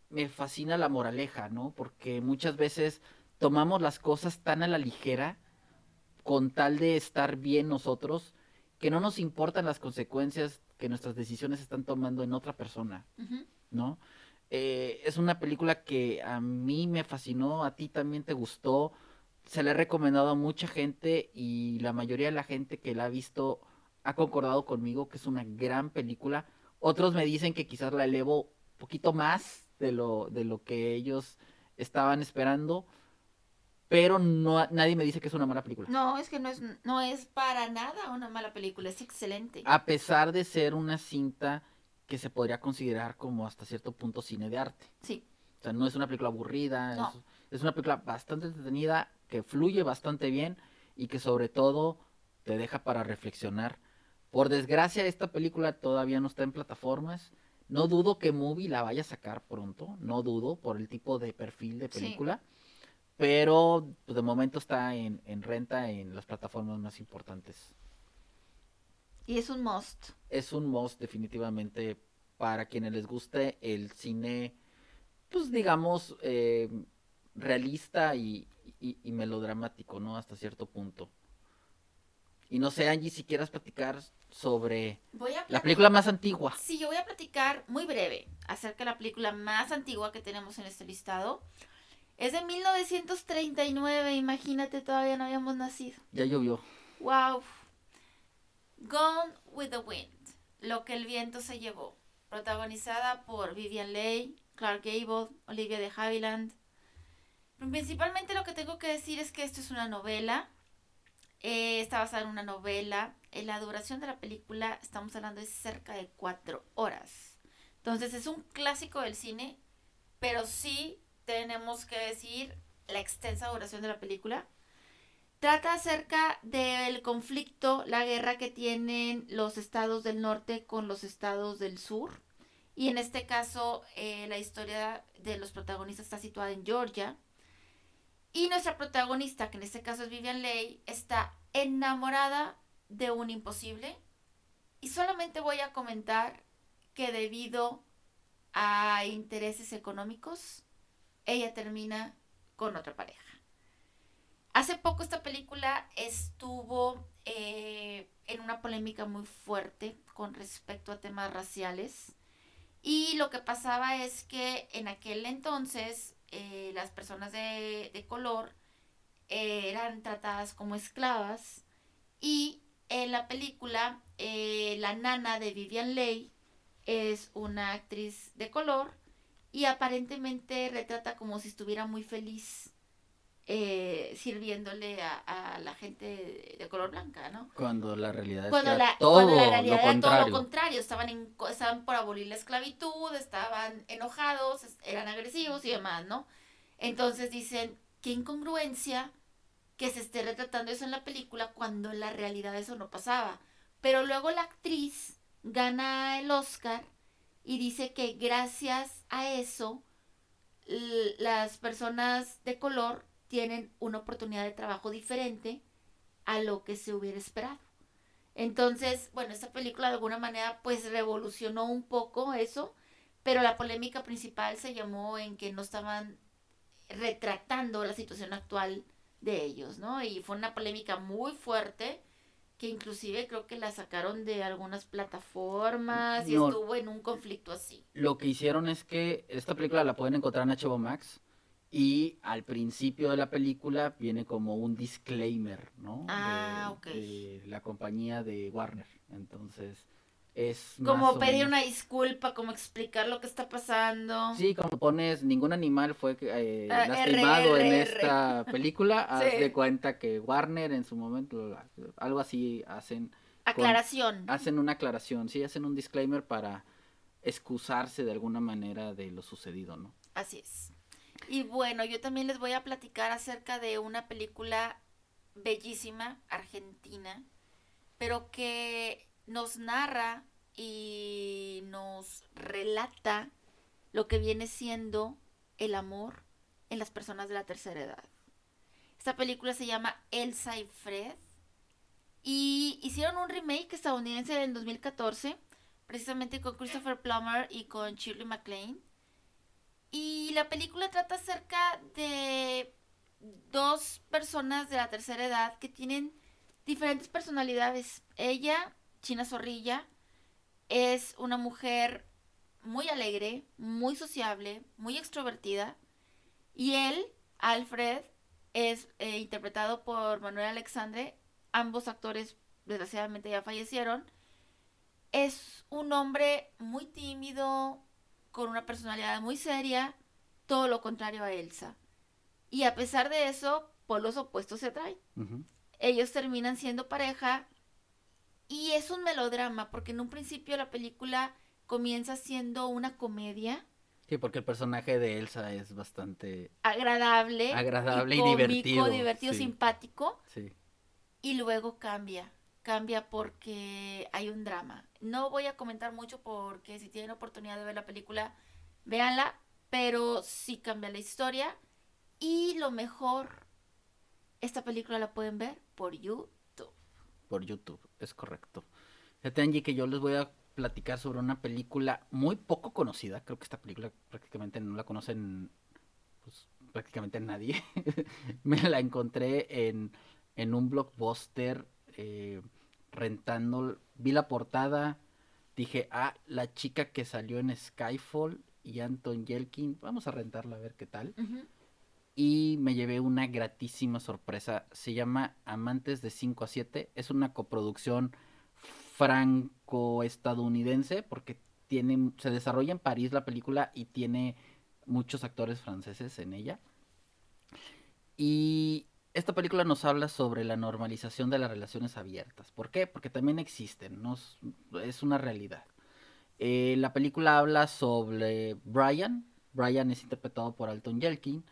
me fascina la moraleja, ¿no? Porque muchas veces tomamos las cosas tan a la ligera con tal de estar bien nosotros que no nos importan las consecuencias que nuestras decisiones están tomando en otra persona, ¿no? Eh, es una película que a mí me fascinó, a ti también te gustó, se la he recomendado a mucha gente y la mayoría de la gente que la ha visto ha concordado conmigo que es una gran película. Otros me dicen que quizás la elevo un poquito más de lo, de lo que ellos estaban esperando. Pero no, nadie me dice que es una mala película. No, es que no es, no es para nada una mala película, es excelente. A pesar de ser una cinta que se podría considerar como hasta cierto punto cine de arte. Sí. O sea, no es una película aburrida, es, es, una película bastante entretenida, que fluye bastante bien y que sobre todo te deja para reflexionar por desgracia, esta película todavía no está en plataformas. No dudo que Movie la vaya a sacar pronto, no dudo por el tipo de perfil de película. pero pues, de momento está en, en renta en las plataformas más importantes. Y es un must. Es un must definitivamente para quienes les guste el cine, pues digamos, eh, realista y, y- y melodramático, ¿no? Hasta cierto punto. Y no sé, Angie, si quieras platicar sobre la película más antigua. Sí, yo voy a platicar muy breve acerca de la película más antigua que tenemos en este listado. Es de 1939, imagínate, todavía no habíamos nacido. Ya llovió. Wow. Gone with the Wind, Lo que el viento se llevó, protagonizada por Vivian Leigh, Clark Gable, Olivia de Havilland. Principalmente lo que tengo que decir es que esto es una novela. eh, está basada en una novela. En la duración de la película estamos hablando de cerca de cuatro horas. Entonces es un clásico del cine, pero sí tenemos que decir la extensa duración de la película. Trata acerca del conflicto, la guerra que tienen los estados del norte con los estados del sur. Y en este caso, eh, la historia de los protagonistas está situada en Georgia. Y nuestra protagonista, que en este caso es Vivian Leigh, está enamorada de un imposible. Y solamente voy a comentar que debido a intereses económicos, ella termina con otra pareja. Hace poco esta película estuvo eh, en una polémica muy fuerte con respecto a temas raciales. Y lo que pasaba es que en aquel entonces eh, las personas de, de color eh, eran tratadas como esclavas. Y en la película, eh, la nana de Vivian Leigh es una actriz de color y aparentemente retrata como si estuviera muy feliz eh, sirviéndole a, a la gente de, color blanca, ¿no? Cuando la realidad Cuando que la, era todo cuando la realidad lo era todo contrario. lo contrario, estaban, en, estaban por abolir la esclavitud, estaban enojados, eran agresivos y demás, ¿no? Entonces dicen, qué incongruencia que se esté retratando eso en la película cuando en la realidad eso no pasaba. Pero luego la actriz gana el Oscar y dice que gracias a eso las personas de color tienen una oportunidad de trabajo diferente a lo que se hubiera esperado. Entonces, bueno, esta película de alguna manera pues revolucionó un poco eso, pero la polémica principal se llamó en que no estaban retratando la situación actual de ellos, ¿no? Y fue una polémica muy fuerte que inclusive creo que la sacaron de algunas plataformas y No. estuvo en un conflicto así. Lo que hicieron es que esta película la pueden encontrar en HBO Max y al principio de la película viene como un disclaimer, ¿no? Ah, de, ok. de la compañía de Warner. Entonces, es Como pedir menos- una disculpa, como explicar lo que está pasando. Sí, como pones ningún animal fue eh, Ah, lastimado en esta película, haz de cuenta que Warner en su momento, algo así hacen, Aclaración. hacen una aclaración, sí, hacen un disclaimer para excusarse de alguna manera de lo sucedido, ¿no? Así es. Y bueno, yo también les voy a platicar acerca de una película bellísima, argentina, pero que nos narra y nos relata lo que viene siendo el amor en las personas de la tercera edad. Esta película se llama Elsa y Fred y hicieron un remake estadounidense del 2014, precisamente con Christopher Plummer y con Shirley MacLaine. Y la película trata acerca de dos personas de la tercera edad que tienen diferentes personalidades. Ella, China Zorrilla, es una mujer muy alegre, muy sociable, muy extrovertida. Y él, Alfred, es eh, interpretado por Manuel Alexandre. Ambos actores, desgraciadamente, ya fallecieron. Es un hombre muy tímido, con una personalidad muy seria, todo lo contrario a Elsa. Y a pesar de eso, polos opuestos se atraen. Ellos terminan siendo pareja y es un melodrama, porque en un principio la película comienza siendo una comedia Sí, porque el personaje de Elsa es bastante, agradable, Agradable y cómico, divertido, divertido, sí. simpático, sí. y luego cambia. Cambia porque hay un drama. No voy a comentar mucho porque si tienen oportunidad de ver la película, véanla, pero sí cambia la historia. Y lo mejor, esta película la pueden ver por YouTube. Por YouTube, es correcto. Fíjate, Angie, que yo les voy a platicar sobre una película muy poco conocida. Creo que esta película prácticamente no la conocen pues, prácticamente nadie. Me la encontré en, en un blockbuster eh, rentando. Vi la portada. Dije, ah, la chica que salió en Skyfall y Anton Yelkin. Vamos a rentarla a ver qué tal. Y me llevé una gratísima sorpresa. Se llama Amantes de 5 a 7. Es una coproducción franco-estadounidense porque tiene, se desarrolla en París la película y tiene muchos actores franceses en ella. Y esta película nos habla sobre la normalización de las relaciones abiertas. ¿Por qué? Porque también existen, es una realidad. Eh, la película habla sobre Brian. Brian es interpretado por Alton Yelkin.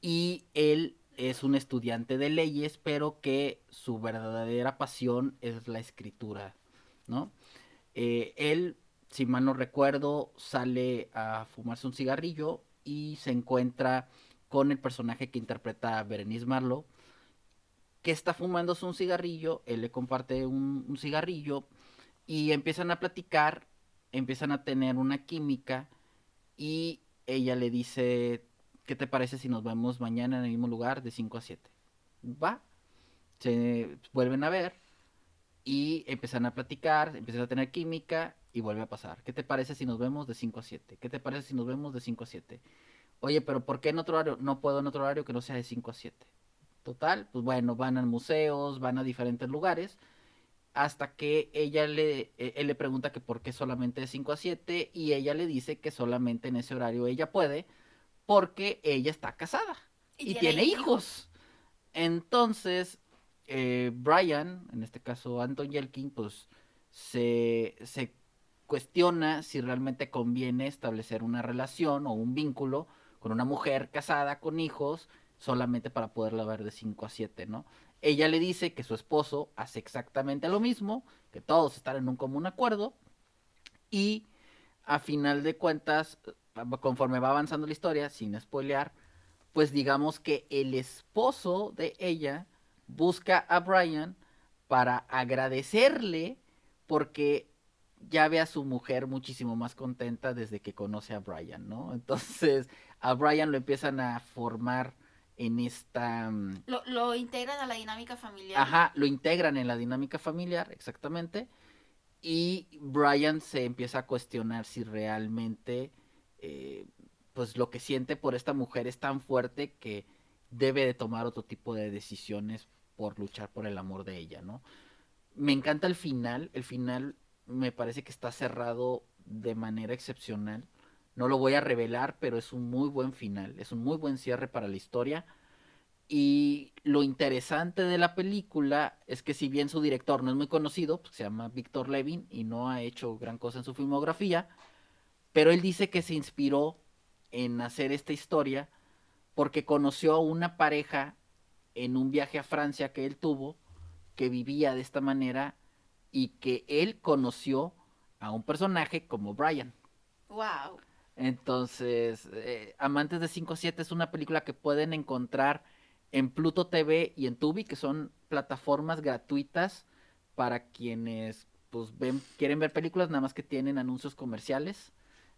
Y él es un estudiante de leyes, pero que su verdadera pasión es la escritura, ¿no? Eh, él, si mal no recuerdo, sale a fumarse un cigarrillo y se encuentra con el personaje que interpreta a Berenice Marlowe, que está fumándose un cigarrillo, él le comparte un, cigarrillo y empiezan a platicar, empiezan a tener una química y ella le dice, ¿qué te parece si nos vemos mañana en el mismo lugar de 5 a 7? Va, se vuelven a ver y empiezan a platicar, empiezan a tener química y vuelve a pasar. ¿Qué te parece si nos vemos de 5 a 7? ¿Qué te parece si nos vemos de 5 a 7? Oye, pero ¿por qué en otro horario? No puedo en otro horario que no sea de 5 a 7. Total, pues bueno, van a museos, van a diferentes lugares, hasta que ella le, e, él le pregunta que por qué solamente de 5 a 7 y ella le dice que solamente en ese horario ella puede porque ella está casada y, tiene, hijos. Entonces, eh, Brian, en este caso Anton Yelkin, pues se, se cuestiona si realmente conviene establecer una relación o un vínculo con una mujer casada con hijos solamente para poderla ver de 5 a 7, ¿no? Ella le dice que su esposo hace exactamente lo mismo, que todos están en un común acuerdo y a final de cuentas, conforme va avanzando la historia, sin spoilear, pues digamos que el esposo de ella busca a Brian para agradecerle porque ya ve a su mujer muchísimo más contenta desde que conoce a Brian, ¿no? Entonces a Brian lo empiezan a formar en esta... Mm, lo, integran a la dinámica familiar. Ajá, lo integran en la dinámica familiar, exactamente. Y Brian se empieza a cuestionar si realmente, eh, pues lo que siente por esta mujer es tan fuerte que debe de tomar otro tipo de decisiones por luchar por el amor de ella, ¿no? Me encanta el final, el final me parece que está cerrado de manera excepcional. No lo voy a revelar, pero es un muy buen final, es un muy buen cierre para la historia. Y lo interesante de la película es que si bien su director no es muy conocido, pues, se llama Víctor Levin y no ha hecho gran cosa en su filmografía, pero él dice que se inspiró en hacer esta historia porque conoció a una pareja en un viaje a Francia que él tuvo, que vivía de esta manera y que él conoció a un personaje como Brian. Wow. Entonces, eh, Amantes de 5-7 es una película que pueden encontrar en Pluto TV y en Tubi, que son plataformas gratuitas para quienes pues ven, quieren ver películas, nada más que tienen anuncios comerciales.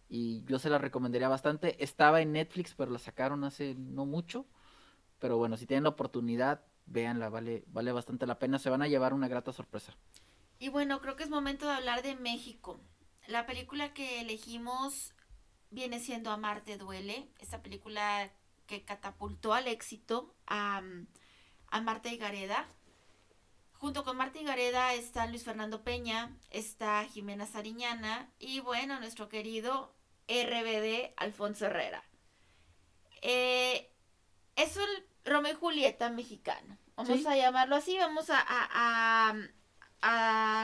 Y yo se la recomendaría bastante. Estaba en Netflix, pero la sacaron hace no mucho. Pero bueno, si tienen la oportunidad, véanla, vale, vale bastante la pena. Se van a llevar una grata sorpresa. Y bueno, creo que es momento de hablar de México. La película que elegimos viene siendo Amarte Duele, esta película que catapultó al éxito a, a Marta Gareda. Junto con Marta Gareda está Luis Fernando Peña, está Jimena Sariñana y bueno, nuestro querido RBD Alfonso Herrera. Eh, es un Romeo y Julieta mexicano. Vamos a llamarlo así, vamos a, a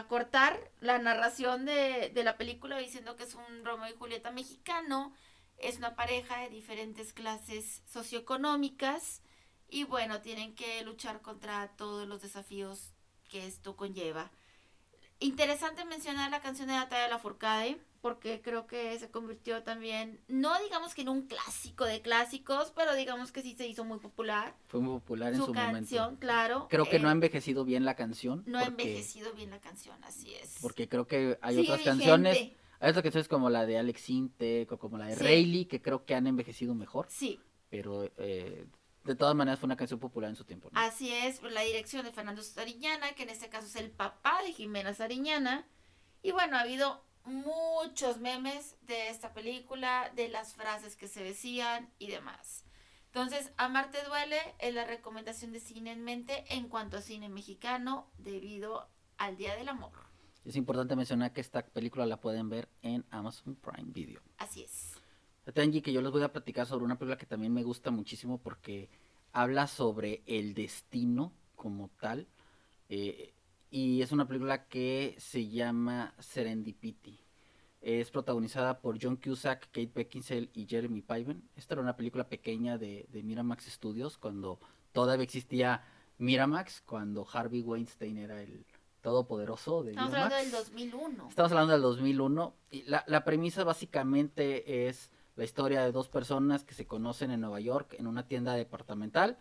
cortar la narración de, la película diciendo que es un Romeo y Julieta mexicano, es una pareja de diferentes clases socioeconómicas y bueno, tienen que luchar contra todos los desafíos que esto conlleva. interesante mencionar la canción de Natalia Lafourcade porque creo que se convirtió también, no digamos que en un clásico de clásicos, pero digamos que sí se hizo muy popular. Fue muy popular en su, canción, claro. Creo que no ha eh, envejecido bien la canción. No ha envejecido bien la canción, así es. Porque creo que hay otras canciones, hay otras canciones como la de Alex Intec o como la de Rayleigh que creo que han envejecido mejor. Sí. Pero eh, de todas maneras fue una canción popular en su tiempo. Así es, la dirección de Fernando Sariñana, que en este caso es el papá de Jimena Sariñana. Y bueno, ha habido muchos memes de esta película, de las frases que se decían y demás. Entonces, Amarte duele es la recomendación de cine en mente en cuanto a cine mexicano debido al Día del Amor. Es importante mencionar que esta película la pueden ver en Amazon Prime Video. Así es. Tengi, que yo les voy a platicar sobre una película que también me gusta muchísimo porque habla sobre el destino como tal. Eh, y es una película que se llama Serendipity. Es protagonizada por John Cusack, Kate Beckinsale y Jeremy Piven. Esta era una película pequeña de, Miramax Studios cuando todavía existía Miramax, cuando Harvey Weinstein era el todopoderoso de Estamos hablando del 2001. Estamos hablando del 2001. Y la, la premisa básicamente es la historia de dos personas que se conocen en Nueva York en una tienda departamental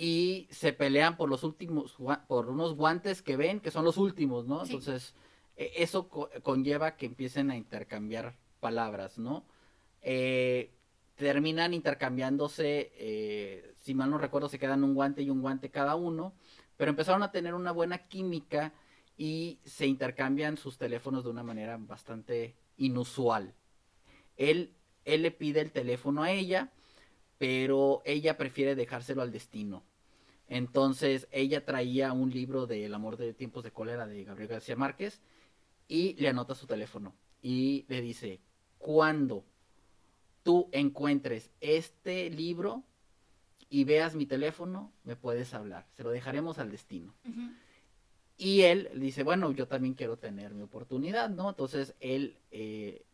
y se pelean por los últimos, por unos guantes que ven que son los últimos, ¿no? Entonces, e, eso conlleva que empiecen a intercambiar palabras, ¿no? Eh, terminan intercambiándose, eh, si mal no recuerdo, se quedan un guante y un guante cada uno, pero empezaron a tener una buena química y se intercambian sus teléfonos de una manera bastante inusual. Él, él le pide el teléfono a ella, pero ella prefiere dejárselo al destino. Entonces ella traía un libro de El amor de tiempos de cólera de Gabriel García Márquez y le anota su teléfono y le dice, cuando tú encuentres este libro y veas mi teléfono, me puedes hablar, se lo dejaremos al destino. Y él dice, bueno, yo también quiero tener mi oportunidad, ¿no? Entonces él eh,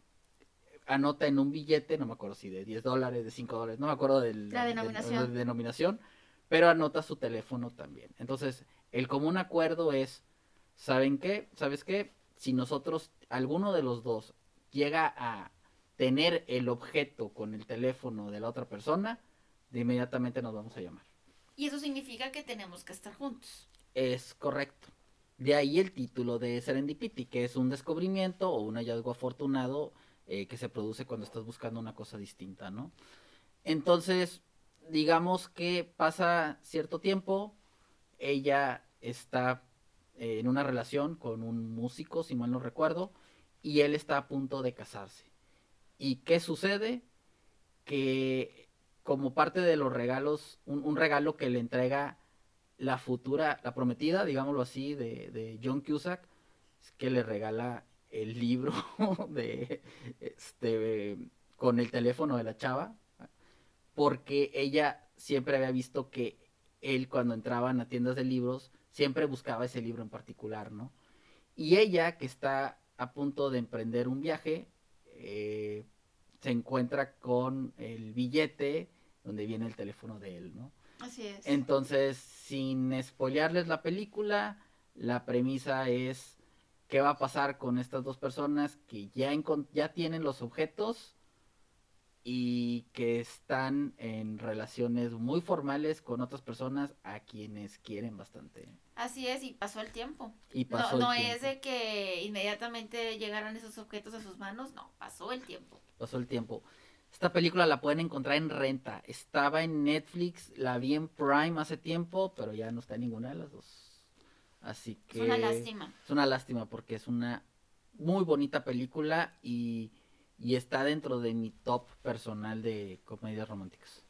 anota en un billete, no me acuerdo si de 10 dólares, de 5 dólares, no me acuerdo de la denominación. De, denominación, pero anota su teléfono también. Entonces, el común acuerdo es, ¿saben qué? ¿Sabes qué? Si nosotros, alguno de los dos, llega a tener el objeto con el teléfono de la otra persona, de inmediatamente nos vamos a llamar. Y eso significa que tenemos que estar juntos. Es correcto. De ahí el título de Serendipity, que es un descubrimiento o un hallazgo afortunado eh, que se produce cuando estás buscando una cosa distinta, ¿no? Entonces, digamos que pasa cierto tiempo, ella está eh, en una relación con un músico, si mal no recuerdo, y él está a punto de casarse. ¿Y qué sucede? Que como parte de los regalos, un, regalo que le entrega la futura, la prometida, digámoslo así, de, de John Cusack, es que le regala el libro de este con el teléfono de la chava porque ella siempre había visto que él cuando entraban a tiendas de libros siempre buscaba ese libro en particular, ¿no? Y ella que está a punto de emprender un viaje eh, se encuentra con el billete donde viene el teléfono de él, ¿no? Así es. Entonces, sin espolearles la película, la premisa es qué va a pasar con estas dos personas que ya, ya tienen los objetos y que están en relaciones muy formales con otras personas a quienes quieren bastante. Así es, y pasó el tiempo. Y pasó no, no es de que inmediatamente llegaran esos objetos a sus manos, no, pasó el tiempo. Pasó el tiempo. Esta película la pueden encontrar en renta. Estaba en Netflix, la vi en Prime hace tiempo, pero ya no está en ninguna de las dos. Así que... Es una lástima. Es una lástima porque es una muy bonita película y, está dentro de mi top personal de comedias románticas.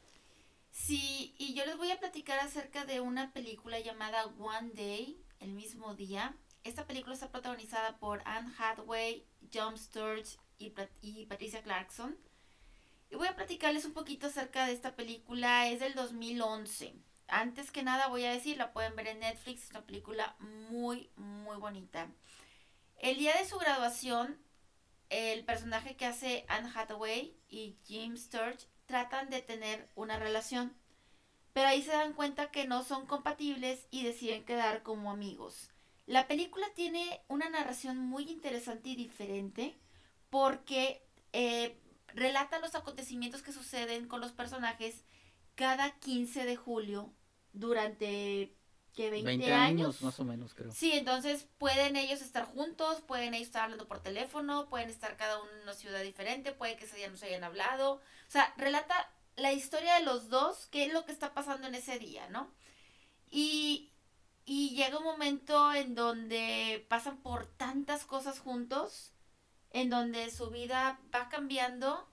Sí, y yo les voy a platicar acerca de una película llamada One Day, el mismo día. Esta película está protagonizada por Anne Hathaway, John Sturge y, y Patricia Clarkson. Y voy a platicarles un poquito acerca de esta película. Es del 2011 antes que nada voy a decir, la pueden ver en Netflix, es una película muy, muy bonita. El día de su graduación, el personaje que hace Anne Hathaway y Jim Sturge tratan de tener una relación, pero ahí se dan cuenta que no son compatibles y deciden quedar como amigos. La película tiene una narración muy interesante y diferente porque eh, relata los acontecimientos que suceden con los personajes cada 15 de julio durante que 20, años. más o menos, creo. Sí, entonces pueden ellos estar juntos, pueden ellos estar hablando por teléfono, pueden estar cada uno en una ciudad diferente, puede que ese día no se hayan hablado. O sea, relata la historia de los dos, qué es lo que está pasando en ese día, ¿no? Y, y llega un momento en donde pasan por tantas cosas juntos, en donde su vida va cambiando,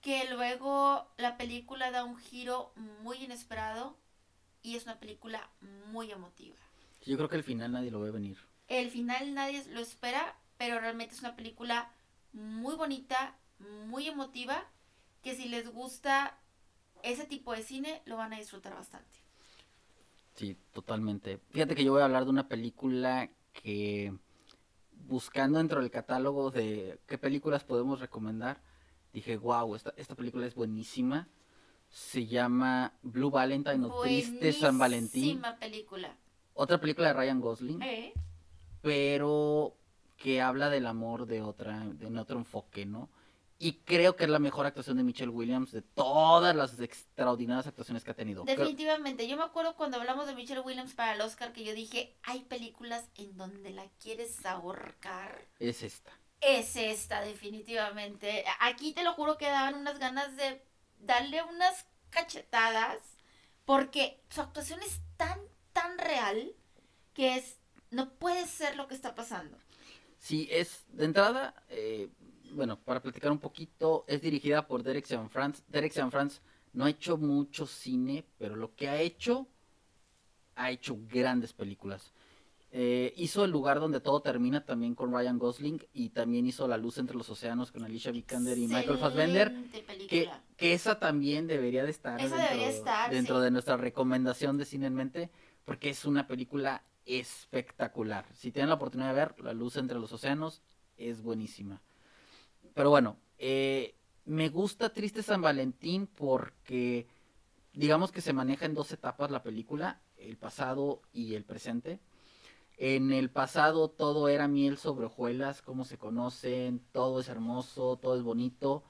que luego la película da un giro muy inesperado y es una película muy emotiva. Yo creo que el final nadie lo ve venir. El final nadie lo espera, pero realmente es una película muy bonita, muy emotiva, que si les gusta ese tipo de cine, lo van a disfrutar bastante. Sí, totalmente. Fíjate que yo voy a hablar de una película que buscando dentro del catálogo de qué películas podemos recomendar, dije, wow, esta, esta película es buenísima se llama Blue Valentine o Triste San Valentín. película. Otra película de Ryan Gosling. ¿Eh? Pero que habla del amor de otra, de otro enfoque, ¿no? Y creo que es la mejor actuación de Michelle Williams de todas las extraordinarias actuaciones que ha tenido. Definitivamente. Yo me acuerdo cuando hablamos de Michelle Williams para el Oscar que yo dije, hay películas en donde la quieres ahorcar. Es esta. Es esta, definitivamente. Aquí te lo juro que daban unas ganas de darle unas cachetadas porque su actuación es tan, tan real que es, no puede ser lo que está pasando. Sí, es, de entrada, eh, bueno, para platicar un poquito, es dirigida por Derek Cianfrance. Derek Cianfrance no ha hecho mucho cine, pero lo que ha hecho, ha hecho grandes películas. Eh, hizo El lugar donde todo termina también con Ryan Gosling y también hizo La luz entre los océanos con Alicia Vikander y Michael Fassbender. Que, que, esa también debería de estar, dentro, de nuestra recomendación de cine en mente porque es una película espectacular. Si tienen la oportunidad de ver La luz entre los océanos, es buenísima. Pero bueno, eh, me gusta Triste San Valentín porque digamos que se maneja en dos etapas la película, el pasado y el presente en el pasado todo era miel sobre hojuelas, como se conocen, todo es hermoso, todo es bonito.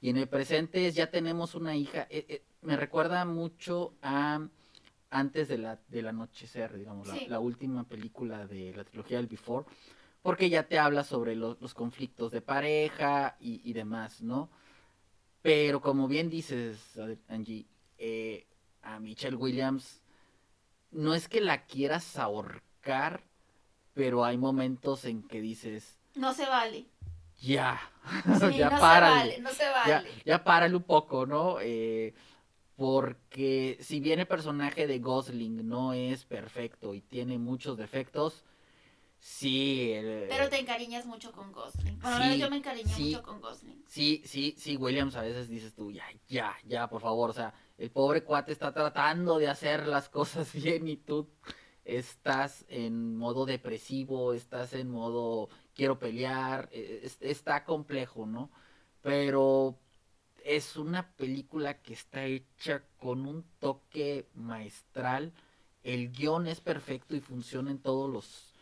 Y en el presente ya tenemos una hija. Eh, eh, me recuerda mucho a antes de la, del anochecer, digamos, la, última película de la trilogía del Before, porque ya te habla sobre los conflictos de pareja y, demás, ¿no? Pero como bien dices, Angie, eh, a Michelle Williams, no es que la quieras ahorcar, pero hay momentos en que dices... No se vale. Ya, ya no Se vale, no se vale. Ya, ya párale un poco, ¿no? Eh, porque si bien el personaje de Gosling no es perfecto y tiene muchos defectos, sí. Pero te encariñas mucho con Gosling. Bueno, yo me encariñé mucho con Gosling. Sí, sí, sí, Williams a veces dices tú, ya, ya, ya, por favor, o sea, el pobre cuate está tratando de hacer las cosas bien y tú estás en modo depresivo, estás en modo quiero pelear, e, está complejo, ¿no? Pero es una película que está hecha con un toque maestral, el guion es perfecto y funciona en todos los,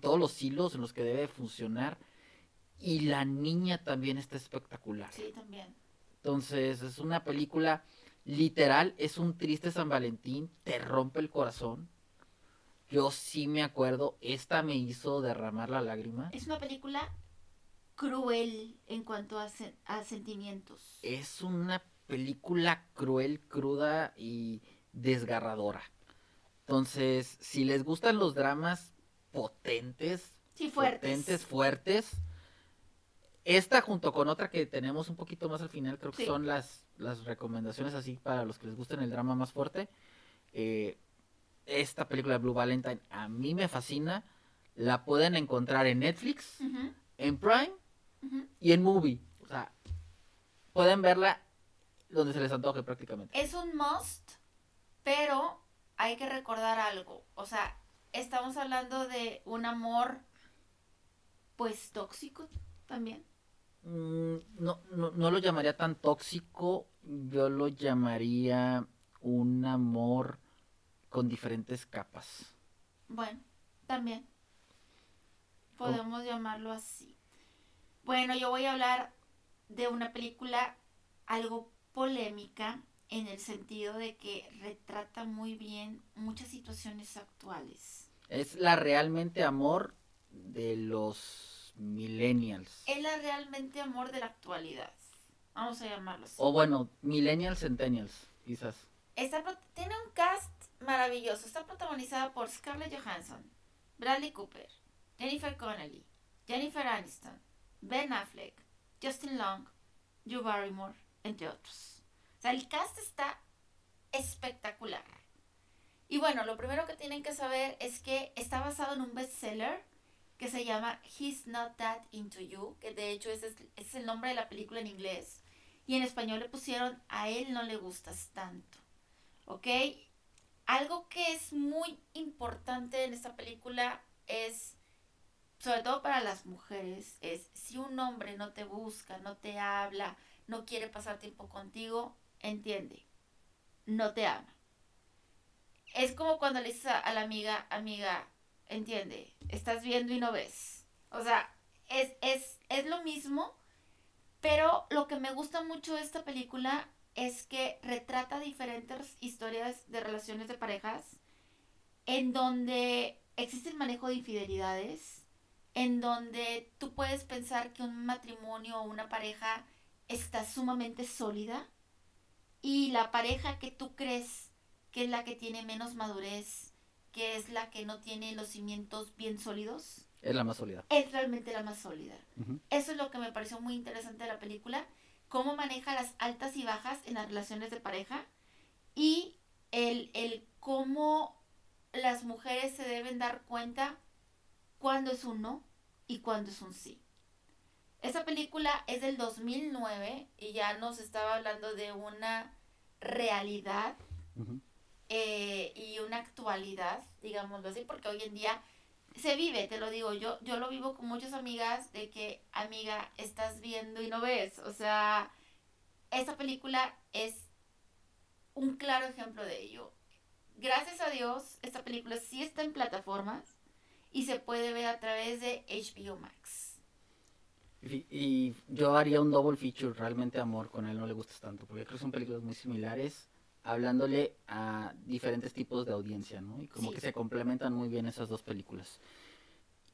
todos los hilos en los que debe funcionar. Y la niña también está espectacular. Sí, también. Entonces, es una película literal, es un triste San Valentín, te rompe el corazón yo sí me acuerdo, esta me hizo derramar la lágrima. Es una película cruel en cuanto a, sentimientos. Es una película cruel, cruda y desgarradora. Entonces, si les gustan los dramas potentes, sí, fuertes. potentes, fuertes, esta junto con otra que tenemos un poquito más al final, creo que son las, las recomendaciones así para los que les gusten el drama más fuerte. Eh, esta película de Blue Valentine a mí me fascina. La pueden encontrar en Netflix, en Prime y en Movie. O sea, pueden verla donde se les antoje prácticamente. Es un must, pero hay que recordar algo. O sea, estamos hablando de un amor, pues tóxico también. Mm, no, no, no lo llamaría tan tóxico, yo lo llamaría un amor con diferentes capas. Bueno, También. Podemos llamarlo así. Bueno, yo voy a hablar de una película algo polémica en el sentido de que retrata muy bien muchas situaciones actuales. Es la realmente amor de los millennials. Es la realmente amor de la actualidad. Vamos a llamarlo así. O bueno, millennials, centennials, quizás. tiene un cast maravilloso. Está protagonizada por Scarlett Johansson, Bradley Cooper, Jennifer Connelly, Jennifer Aniston, Ben Affleck, Justin Long, Drew Barrymore, entre otros. O sea, el cast está espectacular. Y bueno, lo primero que tienen que saber es que está basado en un bestseller que se llama He's Not That Into You, que de hecho ese es, el nombre de la película en inglés. Y en español le pusieron A él no le gustas tanto. ¿Ok? Algo que es muy importante en esta película es, sobre todo para las mujeres, es si un hombre no te busca, no te habla, no quiere pasar tiempo contigo, entiende, no te ama. Es como cuando le dices a, la amiga, amiga, entiende, estás viendo y no ves. O sea, es, es, es lo mismo, pero lo que me gusta mucho de esta película es que retrata diferentes historias de relaciones de parejas en donde existe el manejo de infidelidades, en donde tú puedes pensar que un matrimonio o una pareja está sumamente sólida y la pareja que tú crees que es la que tiene menos madurez, que es la que no tiene los cimientos bien sólidos, es la más sólida. Es realmente la más sólida. Eso es lo que me pareció muy interesante de la película cómo maneja las altas y bajas en las relaciones de pareja y el, el cómo las mujeres se deben dar cuenta cuándo es un no y cuándo es un sí. Esa película es del 2009 y ya nos estaba hablando de una realidad eh, y una actualidad, digámoslo así, porque hoy en día se vive, te lo digo, yo, yo lo vivo con muchas amigas de que, amiga, estás viendo y no ves. O sea, esta película es un claro ejemplo de ello. Gracias a Dios, esta película sí está en plataformas y se puede ver a través de HBO Max. Y, yo haría un double feature, realmente amor, con él no le gustas tanto, porque creo que son películas muy similares hablándole a diferentes tipos de audiencia, ¿no? Y como que se complementan muy bien esas dos películas.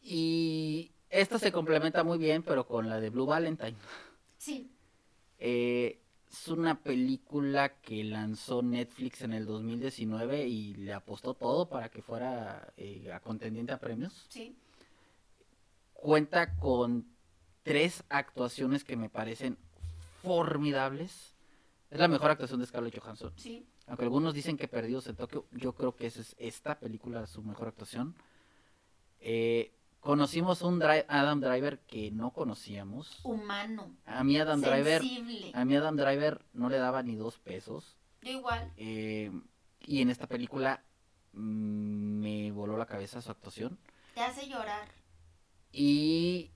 Y esta se complementa muy bien, pero con la de Blue Valentine. Sí. Eh, es una película que lanzó Netflix en el 2019 y le apostó todo para que fuera eh, a contendiente a premios. Sí. Cuenta con tres actuaciones que me parecen formidables es la mejor actuación de Scarlett Johansson. Sí. Aunque algunos dicen que Perdidos en Tokio, yo creo que esa es esta película su mejor actuación. Eh, conocimos un Adam Driver que no conocíamos. Humano. A mí Adam Driver. A mí Adam Driver no le daba ni dos pesos. Yo igual. Eh, y en esta película mm, me voló la cabeza su actuación. Te hace llorar. Y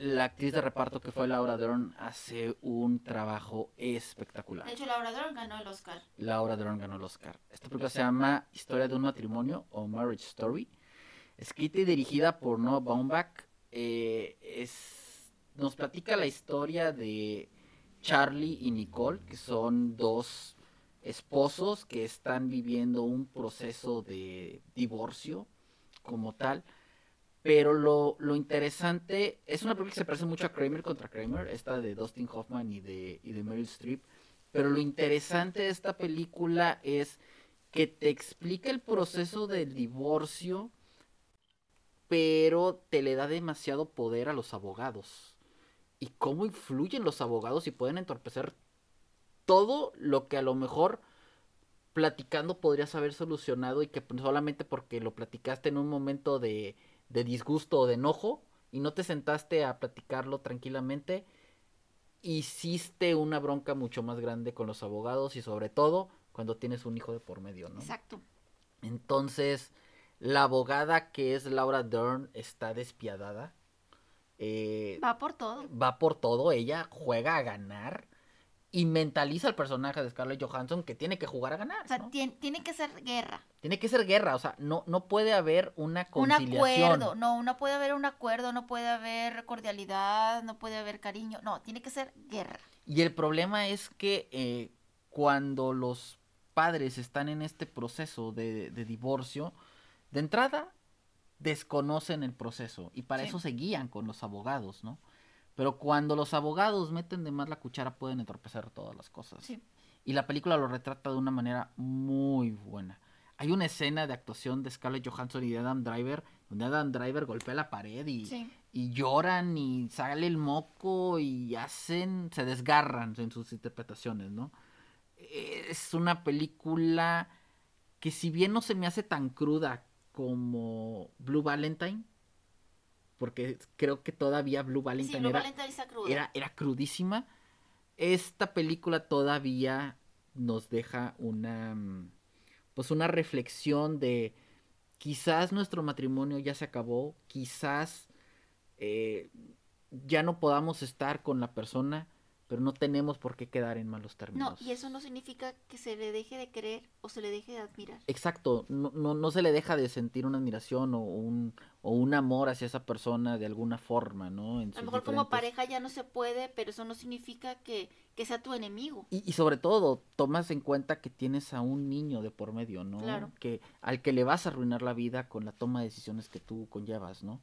la actriz de reparto que fue Laura Dern hace un trabajo espectacular. De hecho, Laura Dern ganó el Oscar. Laura Dern ganó el Oscar. Esta película se llama Historia de un matrimonio o Marriage Story. Escrita y dirigida por Noah Baumbach. Eh, es, nos platica la historia de Charlie y Nicole, que son dos esposos que están viviendo un proceso de divorcio como tal pero lo, lo, interesante, es una película que se parece mucho a Kramer contra Kramer, esta de Dustin Hoffman y de, y de Meryl Streep. Pero lo interesante de esta película es que te explica el proceso del divorcio, pero te le da demasiado poder a los abogados. Y cómo influyen los abogados y pueden entorpecer todo lo que a lo mejor platicando podrías haber solucionado y que solamente porque lo platicaste en un momento de de disgusto o de enojo y no te sentaste a platicarlo tranquilamente, hiciste una bronca mucho más grande con los abogados y sobre todo cuando tienes un hijo de por medio, ¿no? Exacto. Entonces, la abogada que es Laura Dern está despiadada. Eh, va por todo. Va por todo, ella juega a ganar y mentaliza al personaje de Scarlett Johansson que tiene que jugar a ganar. O sea, ¿no? tien- tiene que ser guerra. Tiene que ser guerra, o sea, no, no puede haber una Un conciliación. acuerdo. No, no puede haber un acuerdo, no puede haber cordialidad, no puede haber cariño. No, tiene que ser guerra. Y el problema es que eh, cuando los padres están en este proceso de, de divorcio, de entrada desconocen el proceso y para Sí. eso se guían con los abogados, ¿no? Pero cuando los abogados meten de más la cuchara pueden entorpecer todas las cosas. Sí. Y la película lo retrata de una manera muy buena. Hay una escena de actuación de Scarlett Johansson y de Adam Driver, donde Adam Driver golpea la pared y, Sí. y lloran y sale el moco y hacen, se desgarran en sus interpretaciones, ¿no? Es una película que si bien no se me hace tan cruda como Blue Valentine, porque creo que todavía Blue Sí, Valentine era, Valentine era, era crudísima, esta película todavía nos deja una, mm, pues una reflexión de quizás nuestro matrimonio ya se acabó, quizás eh, ya no podamos estar con la persona, pero no tenemos por qué quedar en malos No, términos. y eso no significa que se le deje de querer o se le deje de admirar. Exacto, no, no, no se le deja de sentir una admiración o un, o un amor hacia esa persona de alguna forma, ¿no? En A lo mejor como diferentes- pareja ya no se puede, pero eso no significa que, que sea tu enemigo. Y, y sobre todo, tomas en cuenta que tienes a un niño de por medio, ¿no? Claro. Que, al que le vas a arruinar la vida con la toma de decisiones que tú conllevas, ¿no?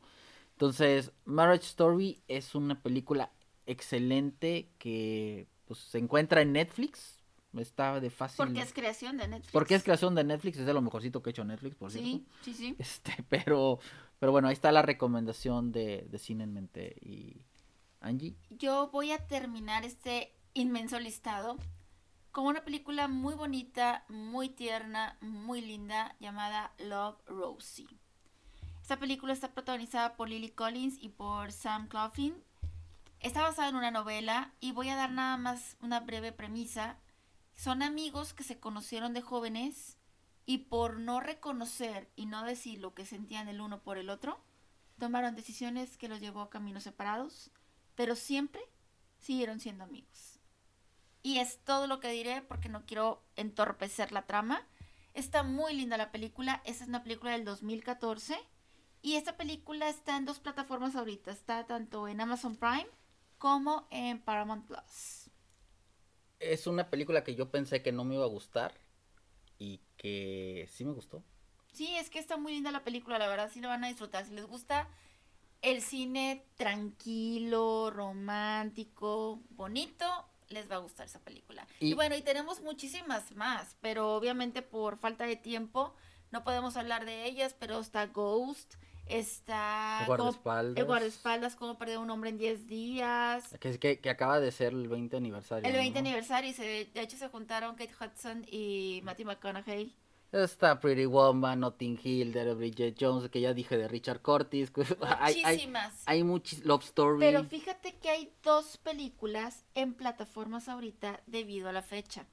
Entonces, Marriage Story es una película excelente que pues, se encuentra en Netflix. Está de fácil. Porque es creación de Netflix. Porque es creación de Netflix, es de lo mejorcito que ha hecho Netflix, por cierto. Sí, sí, sí. Este, pero, pero bueno, ahí está la recomendación de, de Cine en Mente. Y Angie. Yo voy a terminar este inmenso listado con una película muy bonita, muy tierna, muy linda, llamada Love Rosie. Esta película está protagonizada por Lily Collins y por Sam Claflin. Está basada en una novela y voy a dar nada más una breve premisa. Son amigos que se conocieron de jóvenes y por no reconocer y no decir lo que sentían el uno por el otro, tomaron decisiones que los llevó a caminos separados, pero siempre siguieron siendo amigos. Y es todo lo que diré porque no quiero entorpecer la trama. Está muy linda la película. Esta es una película del 2014. Y esta película está en dos plataformas ahorita. Está tanto en Amazon Prime como en Paramount Plus. Es una película que yo pensé que no me iba a gustar y que sí me gustó. Sí, es que está muy linda la película, la verdad sí la van a disfrutar. Si les gusta el cine tranquilo, romántico, bonito, les va a gustar esa película. Y, Y- bueno, y tenemos muchísimas más, pero obviamente por falta de tiempo no podemos hablar de ellas, pero está Ghost, está El guardaespaldas. el guardaespaldas, cómo perder un hombre en 10 días. Que, que, que acaba de ser el 20 aniversario. El 20 ¿no? aniversario, y se, de hecho se juntaron Kate Hudson y Matthew McConaughey. Está Pretty Woman, Notting Hill, de Bridget Jones, que ya dije de Richard Curtis. hay, hay, Muchísimas. hay muchis Love Story. Pero fíjate que hay dos películas en plataformas ahorita debido a la fecha.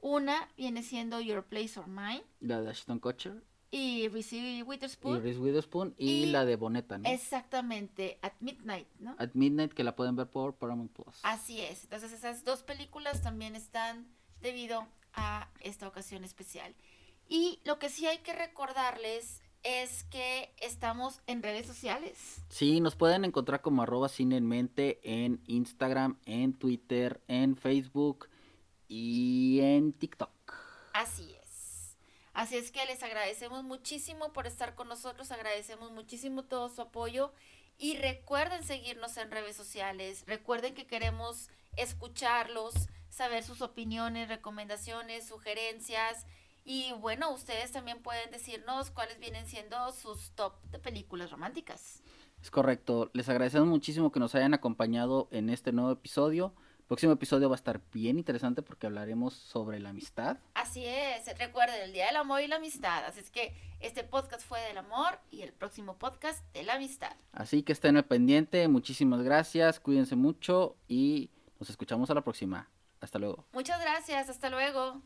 Una viene siendo Your Place or Mine La de Ashton Kutcher y Reese y Witherspoon. Reese Witherspoon y, Y la de Boneta, ¿no? Exactamente, At Midnight, ¿no? At Midnight, que la pueden ver por Paramount Plus. Así es. Entonces esas dos películas también están debido a esta ocasión especial. Y lo que sí hay que recordarles es que estamos en redes sociales. Sí, nos pueden encontrar como arroba cine en mente en Instagram, en Twitter, en Facebook y en TikTok. Así es. Así es que les agradecemos muchísimo por estar con nosotros, agradecemos muchísimo todo su apoyo y recuerden seguirnos en redes sociales, recuerden que queremos escucharlos, saber sus opiniones, recomendaciones, sugerencias y bueno, ustedes también pueden decirnos cuáles vienen siendo sus top de películas románticas. Es correcto. Les agradecemos muchísimo que nos hayan acompañado en este nuevo episodio. Próximo episodio va a estar bien interesante porque hablaremos sobre la amistad. Así es, recuerden el Día del Amor y la Amistad, así es que este podcast fue del amor y el próximo podcast de la amistad. Así que estén al pendiente. Muchísimas gracias. Cuídense mucho y nos escuchamos a la próxima. Hasta luego. Muchas gracias, hasta luego.